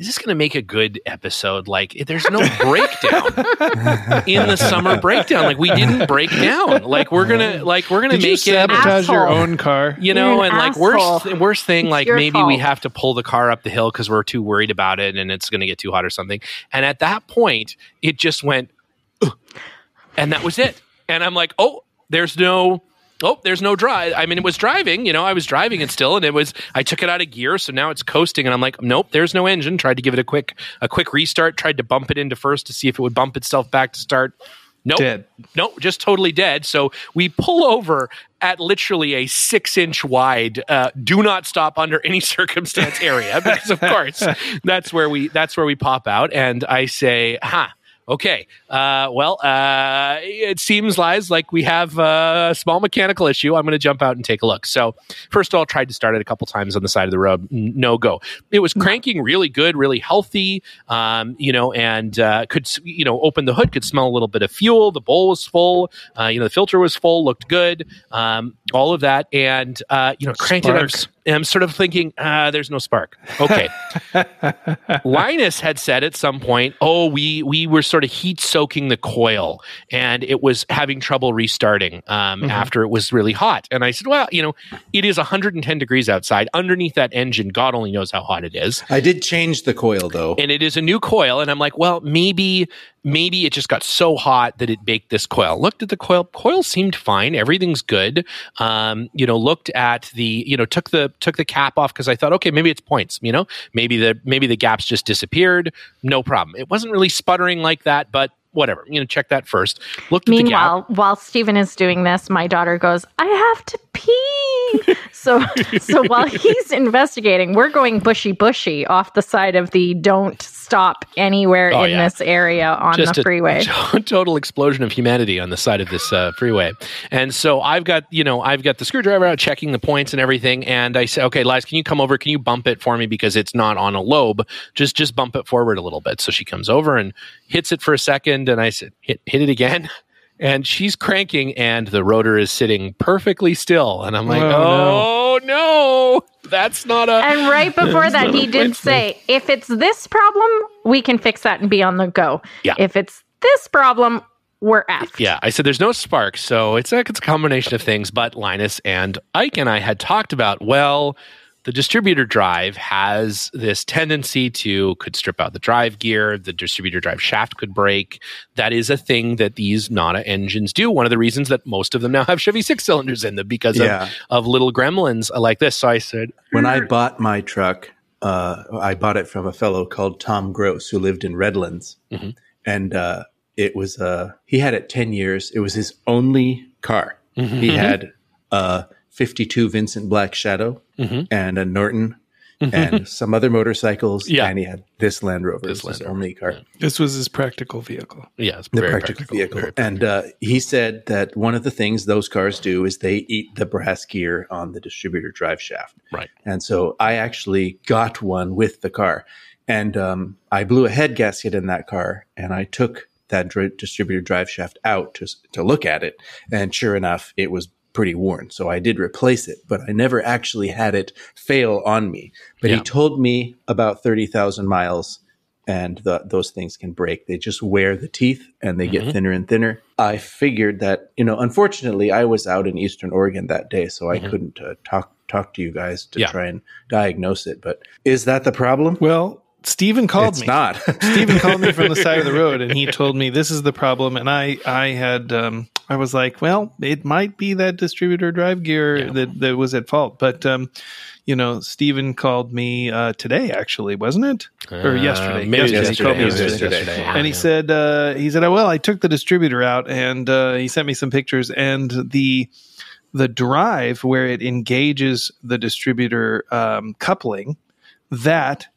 Is this going to make a good episode? Like, eh, there's no breakdown *laughs* in the summer breakdown. Like, we didn't break down. Like, we're gonna, like, we're gonna Did you make it sabotage your own car? you You're know, an and like asshole. worst worst thing, It's like your maybe we have to pull the car up the hill because we're too worried about it and it's going to get too hot or something. And at that point, it just went, "Ugh," and that was it. And I'm like, oh, there's no. Oh, there's no drive. I mean, it was driving. You know, I was driving it still, and it was. I took it out of gear, so now it's coasting, and I'm like, nope, there's no engine. Tried to give it a quick, a quick restart. Tried to bump it into first to see if it would bump itself back to start. Nope. Dead. Nope, just totally dead. So we pull over at literally a six inch wide, uh, do not stop under any *laughs* circumstance area because of course *laughs* that's where we that's where we pop out. And I say, huh, Okay. Uh, well, uh, it seems, Lies, like we have a small mechanical issue. I'm going to jump out and take a look. So, first of all, tried to start it a couple times on the side of the road. No go. It was cranking really good, really healthy, um, you know, and uh, could, you know, open the hood, could smell a little bit of fuel. The bowl was full. Uh, you know, the filter was full, looked good, um, all of that. And, uh, you know, cranked Spark. it up. And I'm sort of thinking, ah, there's no spark. Okay. *laughs* Linus had said at some point, "Oh, we we were sort of heat soaking the coil, and it was having trouble restarting um, after it was really hot." And I said, "Well, you know, it is 110 degrees outside. Underneath that engine, God only knows how hot it is, I did change the coil though. and it is a new coil." And I'm like, "Well, maybe." Maybe it just got so hot that it baked this coil. Looked at the coil. Coil seemed fine. Everything's good. Um, you know, looked at the, you know, took the took the cap off because I thought, okay, maybe it's points. You know, maybe the maybe the gaps just disappeared. No problem. It wasn't really sputtering like that, but whatever. You know, check that first. The Meanwhile, while Stephen is doing this, my daughter goes, I have to pee. *laughs* so so while he's investigating, we're going bushy bushy off the side of the don't stop anywhere Oh, in yeah. this area on just the freeway. to- *laughs* total explosion of humanity on the side of this uh, freeway. And so I've got, you know, I've got the screwdriver out checking the points and everything. And I say, okay, Liz, can you come over? Can you bump it for me because it's not on a lobe? Just just bump it forward a little bit. So she comes over and hits it for a second, and I said, hit hit it again. *laughs* And she's cranking, and the rotor is sitting perfectly still. And I'm like, Oh, oh, no, that's not a. And right before that, he did say, if it's this problem, we can fix that and be on the go. Yeah. If it's this problem, we're effed. Yeah, I said there's no spark, so it's a, it's a combination of things. But Linus and Ike and I had talked about well, the distributor drive has this tendency to could strip out the drive gear, the distributor drive shaft could break. That is a thing that these NADA engines do. One of the reasons that most of them now have Chevy six cylinders in them because Yeah. of, of little gremlins like this. So I said, When I bought my truck, uh, I bought it from a fellow called Tom Gross who lived in Redlands, Mhm. and uh, it was uh, he had it ten years. It was his only car. Mm-hmm. He had a '52 Vincent Black Shadow Mhm. and a Norton. and some other motorcycles, Yeah. and he had this Land Rover. This This was his Land Rover, only car. This was his practical vehicle. yeah, it's the very practical, vehicle. very And uh, he said that one of the things those cars do is they eat the brass gear on the distributor drive shaft. Right. And so I actually got one with the car. And um, I blew a head gasket in that car and I took that dri- distributor drive shaft out to, to look at it. And sure enough, it was pretty worn. So I did replace it, but I never actually had it fail on me. But Yeah. he told me about 30,000 miles and the, those things can break. They just wear the teeth and they Mhm. get thinner and thinner. I figured that, you know, unfortunately, I was out in Eastern Oregon that day, so I Mhm. couldn't uh, talk talk to you guys to Yeah. try and diagnose it. But is that the problem? Well, Stephen called it's me. not. Stephen called me from the side of the *laughs* road and he told me this is the problem. And I, I had, um, I was like, well, it might be that distributor drive gear Yeah. that, that was at fault. But, um, you know, Stephen called me uh, today, actually, wasn't it? or Uh, yesterday. maybe it was Yesterday. He called me yesterday. yesterday. Yeah. and he said, uh, he said, well, I took the distributor out and uh, he sent me some pictures and the, the drive where it engages the distributor um, coupling, that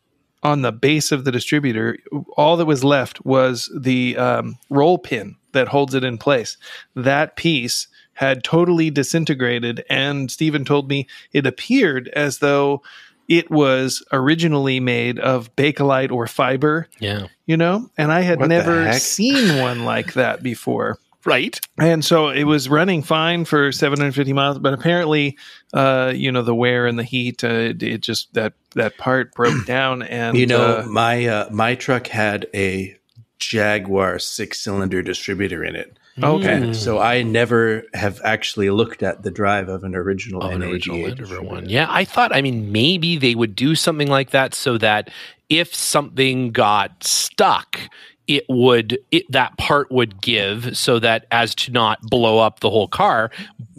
on the base of the distributor, all that was left was the um, roll pin that holds it in place. That piece had totally disintegrated, and Stephen told me it appeared as though it was originally made of bakelite or fiber, yeah, you know, and I had What never seen one like that before. Right. And so it was running fine for 750 miles, but apparently, uh, you know, the wear and the heat, uh, it, it just that that part broke *clears throat* down. And you know, uh, my uh, my truck had a Jaguar six cylinder distributor in it. okay, And so I never have actually looked at the drive of an original of an original Land one. Yeah, I thought. I mean, maybe they would do something like that so that if something got stuck, it would it, that part would give so that as to not blow up the whole car.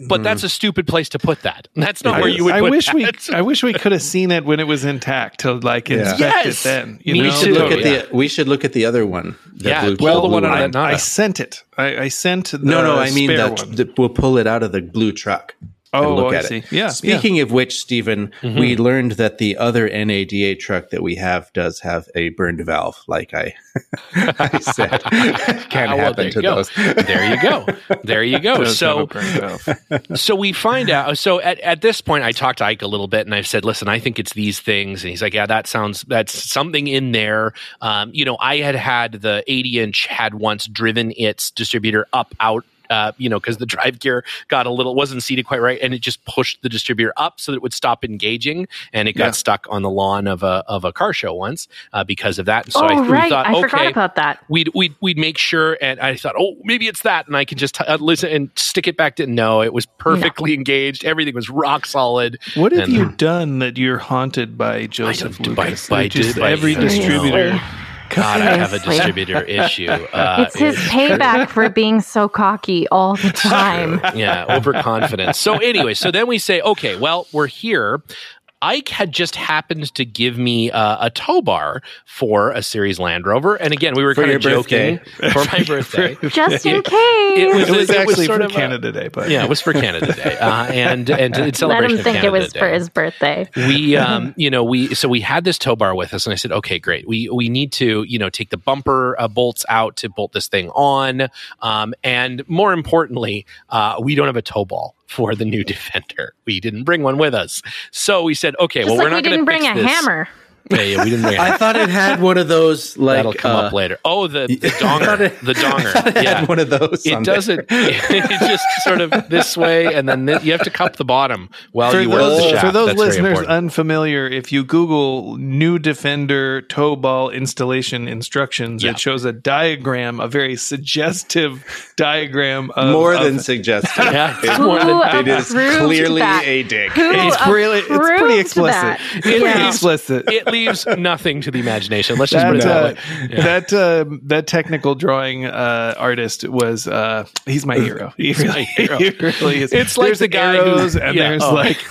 But that's mm-hmm. a stupid place to put that. *laughs* That's not It where is. you would. I put wish we. I wish we could have seen it when it was intact to like Yeah. inspect Yes. it. Then you Me know, We should too, look at oh, the we should look at the other one. the Yeah, blue- pull the one blue out of I. I sent it. I, I sent the No, no, I mean that the, we'll pull it out of the blue truck. Oh, look I at see. it. Yeah, Speaking of which, Stephen, Mm-hmm. we learned that the other NADA truck that we have does have a burned valve, like I, *laughs* I said. *laughs* Can't Ah, well, happen to go. those. there you go. There you go. *laughs* So so we find out so at, at this point i talked to ike a little bit and i've said listen i think it's these things and he's like yeah that sounds that's something in there um, you know i had had the 80 inch had once driven its distributor up out uh, you know, because the drive gear got a little wasn't seated quite right, and it just pushed the distributor up so that it would stop engaging, and it got Yeah. stuck on the lawn of a of a car show once uh, because of that. And so oh, I we right. thought, I okay, forgot about that. we'd we'd we'd make sure and i thought oh maybe it's that and i can just uh, listen and stick it back to no it was perfectly engaged everything was rock solid What have And- you done that you're haunted by Joseph don't- by- by- just by- every by- distributor. God i have a distributor issue uh, It's his payback for being so cocky all the time. yeah overconfidence. So anyway so then we say okay well we're here Ike had just happened to give me uh, a tow bar for a series Land Rover, and again we were kind of your joking. *laughs* For my birthday. Just in case. It was, It was it actually sort for of a- Canada Day, but yeah, it was for Canada Day, *laughs* uh, and and in Let celebration him of think it was Day. for his birthday. we *laughs* um you know we so we had this tow bar with us and i said okay great. We we need to you know take the bumper uh, bolts out to bolt this thing on. Um and more importantly uh we don't have a tow ball for the new *laughs* defender we didn't bring one with us so we said okay Just well like we're we not going didn't to bring a hammer. Yeah, yeah we didn't bring a I hammer thought it had one of those like that'll come uh, up later oh the, *laughs* the donger it- the donger it yeah had one of those. it on doesn't *laughs* it just sort of this way and then thi- you have to cup the bottom while for you work the those, shaft for those That's listeners unfamiliar, if you Google new Defender tow ball installation instructions, Yeah. it shows a diagram, a very suggestive diagram of more of- than suggestive. Yeah, it's It- more than it is clearly that? a dick. Who It's really, it's pretty explicit. that? It's pretty explicit. it leaves nothing to the imagination. Let's just put that it that uh, way. Yeah. that uh, that technical drawing uh, artist was uh, he's my hero. He really, *laughs* my hero. he really is. It's like there's the guy who- arrows and yeah, there's oh. like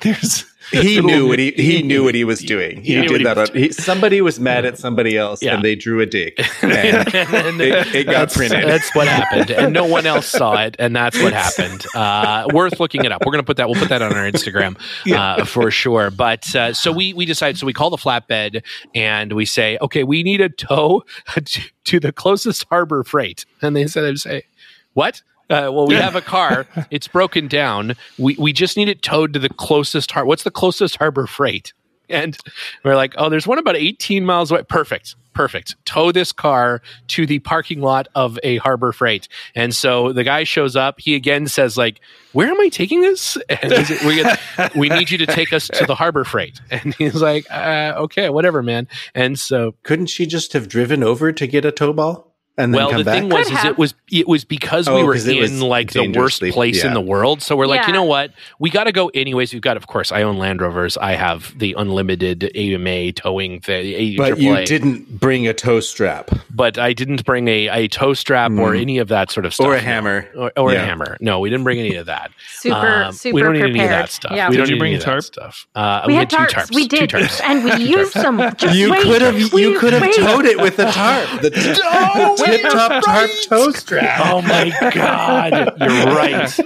there's He knew what he he knew what he was doing. He, knew what did that. was On, he, somebody was mad at somebody else, Yeah. and they drew a dick, *laughs* and *laughs* And it, it got that's, printed. That's what happened, and no one else saw it, and that's what happened. Uh, worth looking it up. We're gonna put that. We'll put that on our Instagram *laughs* uh, for sure. But uh, so we we decide. So we call the flatbed, and we say, okay, we need a tow to, to the closest harbor freight. And they said, I say, what? Uh, well, we have a car. *laughs* It's broken down. We we just need it towed to the closest harbor. What's the closest harbor freight? And we're like, oh, there's one about 18 miles away. Perfect. Perfect. Tow this car to the parking lot of a Harbor Freight. And so the guy shows up. He again says, like, where am I taking this? And is it- we, get, *laughs* we need you to take us to the Harbor Freight. And he's like, uh, okay, whatever, man. And so Couldn't she just have driven over to get a tow ball and then well, come the back? thing was, Could is have. it was it was because we Oh, were 'cause it in was like the worst dangerously- place in the world. So we're like, you know what? We got to go anyways. We've got, of course, I own Land Rovers. I have the unlimited AMA towing thing. but you didn't bring a tow strap But I didn't bring a, a tow strap or any of that sort of stuff. or a no. hammer. Or, or a hammer. No, we didn't bring any of that. Super, Um, super we don't need prepared. any of that stuff. Yeah. We Did don't you bring any a of that tarp? stuff. Uh, we, we, had two tarps. tarps. We Two did, tarps. and we *laughs* used them. You could have you could have towed it with a tarp. The, *laughs* *laughs* t- the tip top tarp tow strap. Oh my god, you're right.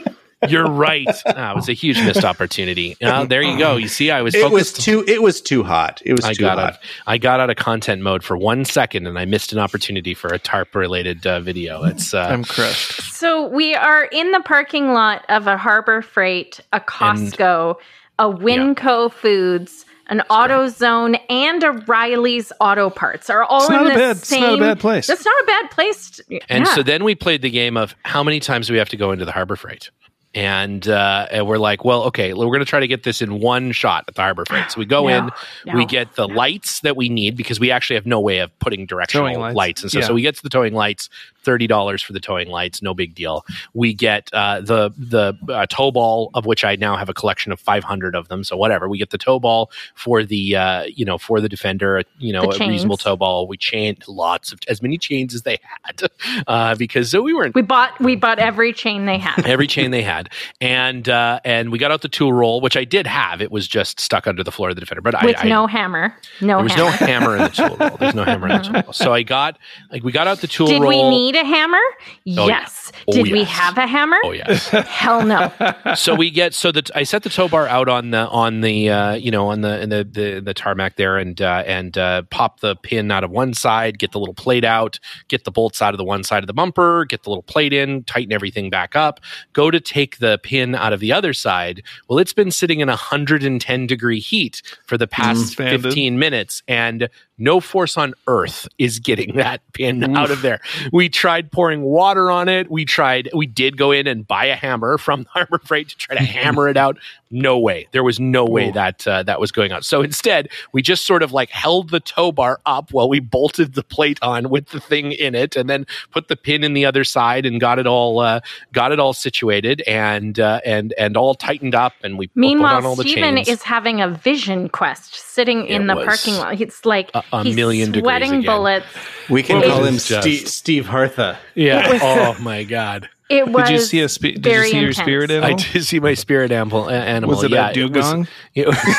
You're right. Ah, it was a huge missed opportunity. Uh, there you go. You see, I was It was too it was too hot. It was I too got hot. out. I got out of content mode for one second, and I missed an opportunity for a tarp related uh, video. It's uh, I'm crushed. So we are in the parking lot of a Harbor Freight, a Costco, a Winco Foods, an AutoZone, and a Riley's Auto Parts are all It's in not a the bad- it's same. not a bad place. That's not a bad place. to- And yeah. so then we played the game of how many times do we have to go into the Harbor Freight? And, uh, and we're like, well, okay, we're going to try to get this in one shot at the Harbor Freight. So we go No, in, we get the lights that we need because we actually have no way of putting directional lights. lights. and stuff. Yeah. So we get to the towing lights, thirty dollars for the towing lights, no big deal. We get uh, the the uh, tow ball, of which I now have a collection of five hundred of them. So whatever, we get the tow ball for the uh, you know for the Defender, you know, a reasonable tow ball. We chained lots of as many chains as they had *laughs* uh, because so we weren't we bought we bought every chain they had. *laughs* every chain *laughs* they had, and uh, and we got out the tool roll, which I did have. It was just stuck under the floor of the Defender, but with I, I no hammer. No hammer. there was hammer. no hammer in the tool roll. There's no hammer in the tool roll. So I got like we got out the tool Did roll. we need need a hammer? yes. Oh, Did we have a hammer? Oh yes. *laughs* Hell no. so we get so that I set the tow bar out on the on the uh, you know on the in the the, the tarmac there and uh, and uh, pop the pin out of one side, get the little plate out, get the bolts out of the one side of the bumper, get the little plate in, tighten everything back up. Go to take the pin out of the other side. Well, it's been sitting in 110 degree heat for the past Standard. 15 minutes, and no force on earth is getting *laughs* that pin out of there. We tried pouring water on it. We tried, we did go in and buy a hammer from *laughs* the Harbor Freight to try to hammer it out. No way. There was no way that uh, that was going on. So instead, we just sort of like held the tow bar up while we bolted the plate on with the thing in it, and then put the pin in the other side and got it all uh, got it all situated and uh, and and all tightened up. And we put on Meanwhile, all the Steven chains. is having a vision quest sitting in It the was parking lot. It's like a- a he's million degrees sweating again. bullets. We can Well, call him just- Steve, Steve Hartha. yeah. oh my god. It was Did you see a spe- Did you very see your intense. spirit animal? I did see my spirit animal. animal. Was it yeah, a dugong? It was. *laughs* it was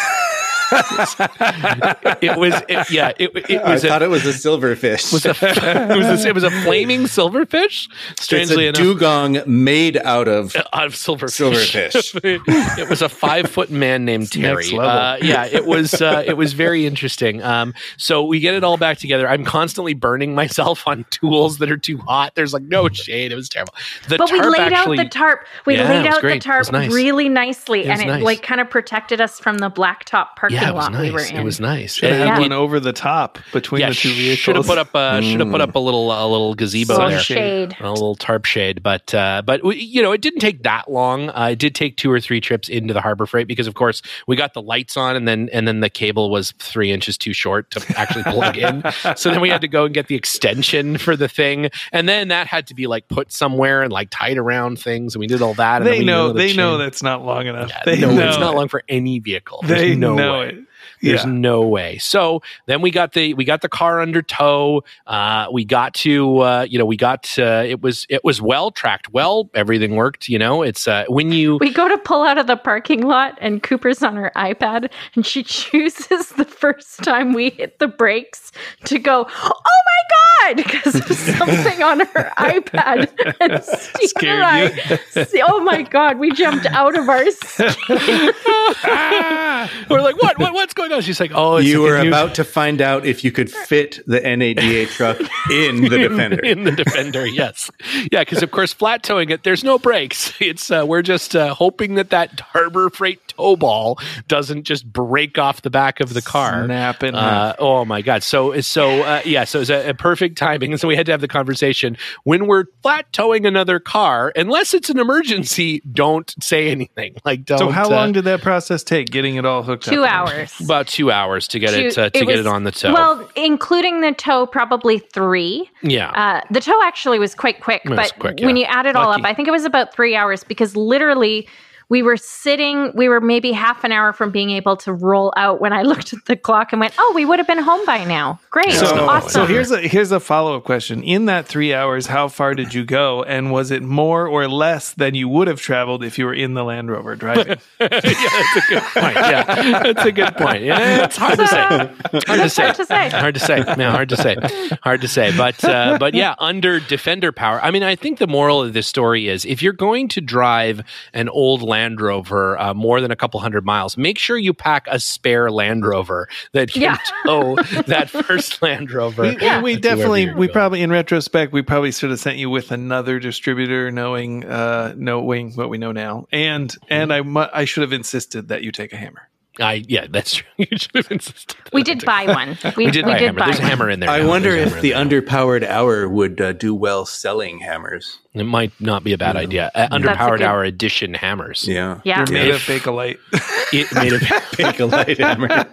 *laughs* it, was yeah. It, it I was a, thought it was a silverfish. was a, *laughs* it was a, it was a flaming silverfish. it's Strangely a enough, dugong made out of out of silverfish. silverfish. *laughs* it was a five foot man named Terry. Uh, yeah, it was uh, it was very interesting. Um, so we get it all back together. I'm constantly burning myself on tools that are too hot. There's like no shade. It was terrible. The But we tarp laid actually, out the tarp. We Yeah, laid out great. the tarp nice. really nicely, It was and it nice. like kind of protected us from the blacktop parking yeah, it was lot we nice. It was nice. Should have And had it- one over the top between the two vehicles. Should have put up a *laughs* should have put up a little a little gazebo Little there. shade. a little tarp shade but uh but we, you know it didn't take that long uh, it did take two or three trips into the harbor freight because of course we got the lights on and then and then the cable was three inches too short to actually plug in *laughs* so then we had to go and get the extension for the thing and then that had to be like put somewhere and like tied around things and we did all that and They know. the They know that's not long enough. Yeah, they no, know it's not long for any vehicle There's They no know way. It. There's Yeah. no way. So then we got the we got the car under tow. Uh, we got to uh, you know we got uh, it was it was well tracked well. Everything worked. You know it's uh, when you We go to pull out of the parking lot, and Cooper's on her iPad, and she *laughs* chooses the first time we hit the brakes to go, "Oh my god!" Because *laughs* of something on her iPad. *laughs* And *laughs* Steve Scared and I, see- oh my god, we jumped out of our skin. we're like what, what? What's going on? She's like oh it's you were new- about to find out if you could fit the NADA truck in the Defender. in the defender yes. Yeah because of course flat towing it there's no brakes. It's uh, we're just uh, hoping that that harbor freight tow ball doesn't just break off the back of the car. Snap in uh, oh my god. So so uh, yeah so it's a, a perfect timing and so we had to have the conversation when we're flat towing another car unless it's an emergency don't say anything *laughs* like don't So how uh, long did that process take getting it all hooked Two up? hours. about two hours to get it uh, to get was- it on the tow Well, including the tow, probably three. yeah Uh, the tow actually was quite quick, was but quick, when you add it all up, I think it was about three hours because literally we were sitting, we were maybe half an hour from being able to roll out when I *laughs* looked at the clock and went, oh, we would have been home by now. Great. So, awesome. so here's a here's a follow up question. In that three hours, how far did you go, and was it more or less than you would have traveled if you were in the Land Rover driving? *laughs* yeah, that's a good point. Yeah, that's a good point. Yeah, it's hard to say. It's hard to say. hard to say. Hard to say. No, hard to say. Hard to say. But uh, but yeah, under defender power. I mean, I think the moral of this story is if you're going to drive an old Land Rover uh, more than a couple hundred miles, make sure you pack a spare Land Rover that can Yeah. *laughs* tow that *laughs* first Land Rover. We, to we definitely, we probably, in retrospect, we probably should have sent you with another distributor, knowing, uh, knowing what we know now, and and I, mu- I should have insisted that you take a hammer. I yeah, that's true. *laughs* You should have insisted. we did buy one. We, We did buy a hammer. buy There's a hammer in there. I now. wonder There's if the underpowered hour would uh, do well selling hammers. It might not be a bad idea. Uh, underpowered good- hour edition hammers. Yeah. Yeah. You're made If- of Bakelite. It made *laughs* a, Bakelite hammer.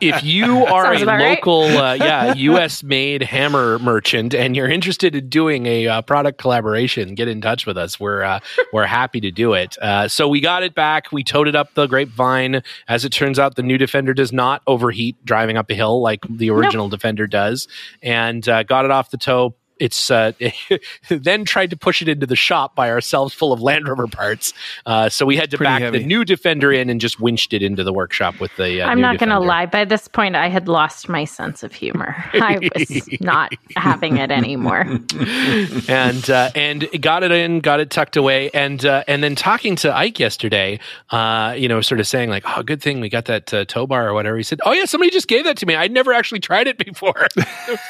if you *laughs* are Sounds a about right. local, uh, *laughs* yeah, U.S. made hammer merchant, and you're interested in doing a uh, product collaboration, get in touch with us. We're uh, we're happy to do it. Uh, so we got it back. We towed it up the grapevine. As it turns out, the new Defender does not overheat driving up a hill like the original Defender does, and uh, got it off the tow. It's uh, *laughs* then tried to push it into the shop by ourselves, full of Land Rover parts. Uh, so we had to Pretty back heavy. the new Defender in and just winched it into the workshop with the. Uh, I'm new not going to lie. By this point, I had lost my sense of humor. *laughs* I was not having it anymore. *laughs* and uh, and got it in, got it tucked away, and uh, and then talking to Ike yesterday, uh, you know, sort of saying like, "Oh, good thing we got that uh, tow bar or whatever." He said, "Oh yeah, somebody just gave that to me. I'd never actually tried it before."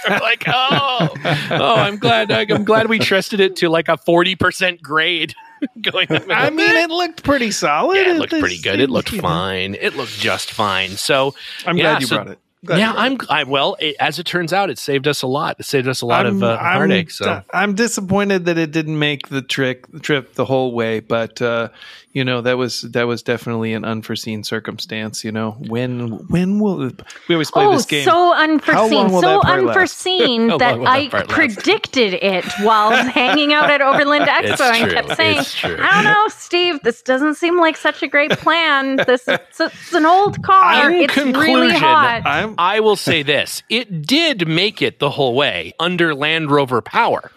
Like, "Oh, oh, I'm glad. I'm glad we *laughs* trusted it to like a forty percent grade." *laughs* Going, I mean, it looked pretty solid. yeah, it looked This pretty good. It looked you know. fine. It looked just fine. So I'm yeah, glad you so- brought it. Glad yeah, you brought I'm. I, well, it, as it turns out, it saved us a lot. It saved us a lot of uh, heartache. So I'm disappointed that it didn't make the trick the trip the whole way, but uh, you know that was that was definitely an unforeseen circumstance. You know when when will we always play oh, this game? so How unforeseen, long will so that part last? unforeseen *laughs* that long that I last? predicted it while *laughs* hanging out at Overland Expo It's and true. kept saying, "I don't know, Steve. This doesn't seem like such a great plan. This it's, it's an old car. In it's really hot." I'm I will say this: it did make it the whole way under Land Rover power,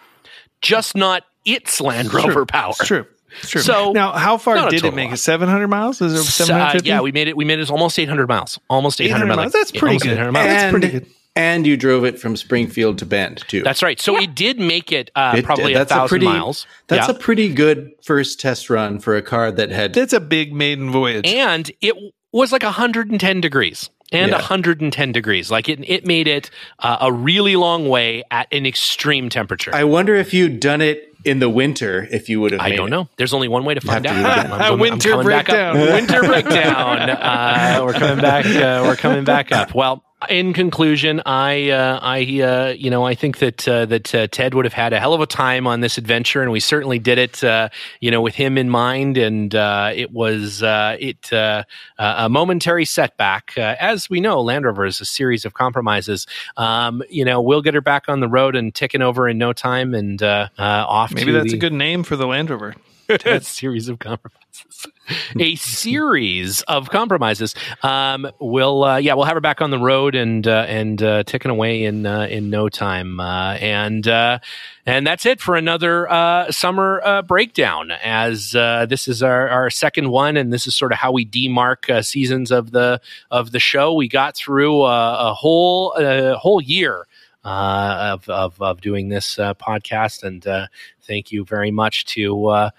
just not its Land Rover power. It's true. It's true. So, now, how far did it make lot. it? Seven hundred miles? Is it Uh, seven hundred? yeah, we made it. We made it almost 800 miles. Almost 800, 800 miles. That's pretty almost good. 800 miles. That's and, pretty good. and you drove it from Springfield to Bend too. That's right. So Yeah. it did make it uh, It- probably a that's thousand pretty, miles. That's Yeah. a pretty good first test run for a car that had. That's a big maiden voyage. and it was like 110 degrees and Yeah. 110 degrees. Like it, it made it uh, a really long way at an extreme temperature. I wonder if you'd done it in the winter, if you would have. I don't it. know. There's only one way to find out. to do it again. *laughs* I'm- I'm- I'm Winter back up. breakdown. Winter breakdown. *laughs* Uh, we're coming back. Uh, we're coming back up. Well, in conclusion, I, uh, I, uh, you know, I think that uh, that uh, Ted would have had a hell of a time on this adventure, and we certainly did it, uh, you know, with him in mind. And uh, it was uh, it a momentary setback, uh, as we know. Land Rover is a series of compromises. Um, you know, we'll get her back on the road and ticking over in no time, and uh, uh, off. Maybe to that's the- a good name for the Land Rover. *laughs* a series of compromises. a series of compromises. Um, we'll uh, yeah, we'll have her back on the road and uh, and uh, ticking away in uh, in no time. Uh, and uh, and that's it for another summer breakdown. As this is our, our second one, and this is sort of how we demark seasons of the of the show. We got through a, a whole a whole year uh, of, of of doing this uh, podcast, and uh, thank you very much to.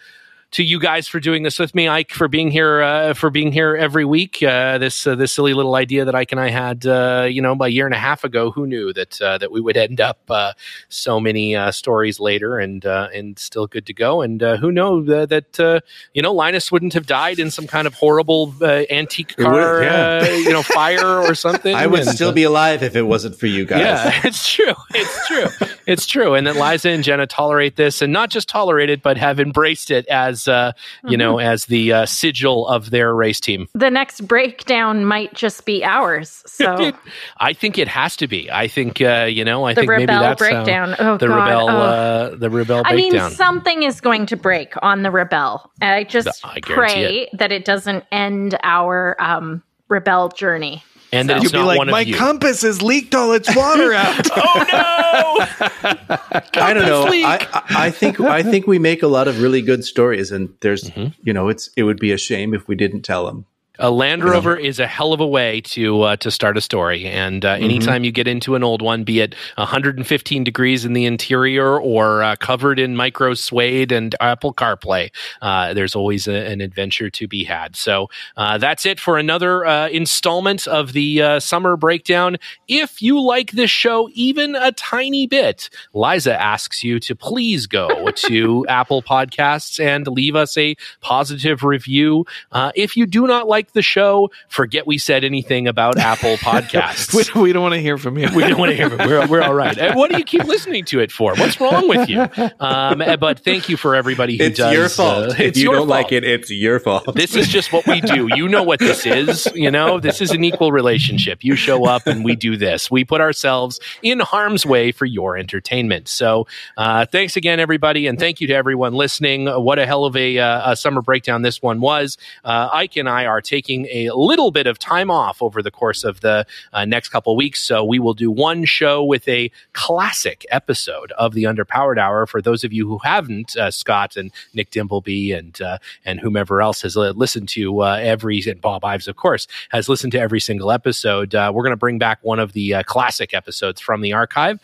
To you guys for doing this with me, Ike, for being here, uh, for being here every week. Uh, this uh, this silly little idea that Ike and I had, uh, you know, a year and a half ago. Who knew that uh, that we would end up uh, so many uh, stories later and uh, and still good to go? And uh, who know that, that uh, you know Linus wouldn't have died in some kind of horrible uh, antique would- car, yeah. uh, you know, fire or *laughs* something. I would And, still be alive if it wasn't for you guys. yeah, *laughs* it's true. It's true. It's true. And that Liza and Jenna tolerate this and not just tolerate it, but have embraced it as, uh, you know, as the uh, sigil of their race team. the next breakdown might just be ours. So *laughs* I think it has to be. I think, uh, you know, I the think maybe Rebelle that's how breakdown. Oh the God. Rebelle, oh. uh, the Rebelle I mean, something is going to break on the Rebelle. I just I pray that it doesn't end our um, Rebelle journey. And that You'd it's be like, one my of you. compass has leaked all its water *laughs* out. oh no! I don't know. leak. I, I, I think I think we make a lot of really good stories, and there's Mm-hmm. you know it's it would be a shame if we didn't tell them. A Land Rover is a hell of a way to uh, to start a story, and uh, anytime you get into an old one, be it 115 degrees in the interior or uh, covered in micro suede and Apple CarPlay, uh, there's always a, an adventure to be had. So uh, that's it for another uh, installment of the uh, summer breakdown. If you like this show even a tiny bit, Liza asks you to please go *laughs* to Apple Podcasts and leave us a positive review. Uh, if you do not like the show, forget we said anything about Apple *laughs* Podcasts. we, we don't want to hear from you. We don't want to hear it. We're, we're all right. And what do you keep listening to it for? What's wrong with you? Um, eh, but thank you for everybody who does. It's does. your fault. uh, if it's you your don't like it, it's your fault. This is just what we do. You know what this is. You know, this is an equal relationship. You show up and we do this. We put ourselves in harm's way for your entertainment. So, uh, thanks again, everybody. And thank you to everyone listening. What a hell of a, uh, a summer breakdown this one was. Uh, Ike and I are taking a little bit of time off over the course of the uh, next couple weeks. So we will do one show with a classic episode of the Underpowered Hour. For those of you who haven't, uh, Scott and Nick Dimbleby and uh, and whomever else has listened to uh, every and Bob Ives, of course, has listened to every single episode. Uh, we're going to bring back one of the classic episodes from the archive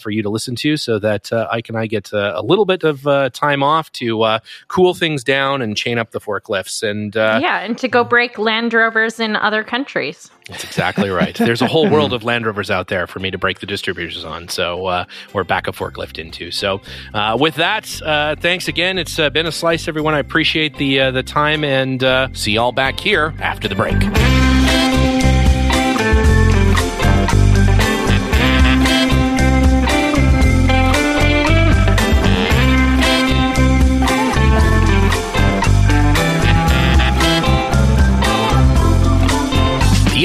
for you to listen to, so that Ike and I get a little bit of time off to cool things down and chain up the forklifts and yeah, and to go break Land Rovers in other countries. That's exactly right. There's a whole world of Land Rovers out there for me to break the distributors on. So, uh, or back a forklift into. So, uh, with that, uh, thanks again. It's uh, been a slice, everyone. I appreciate the uh, the time and uh, see y'all back here after the break.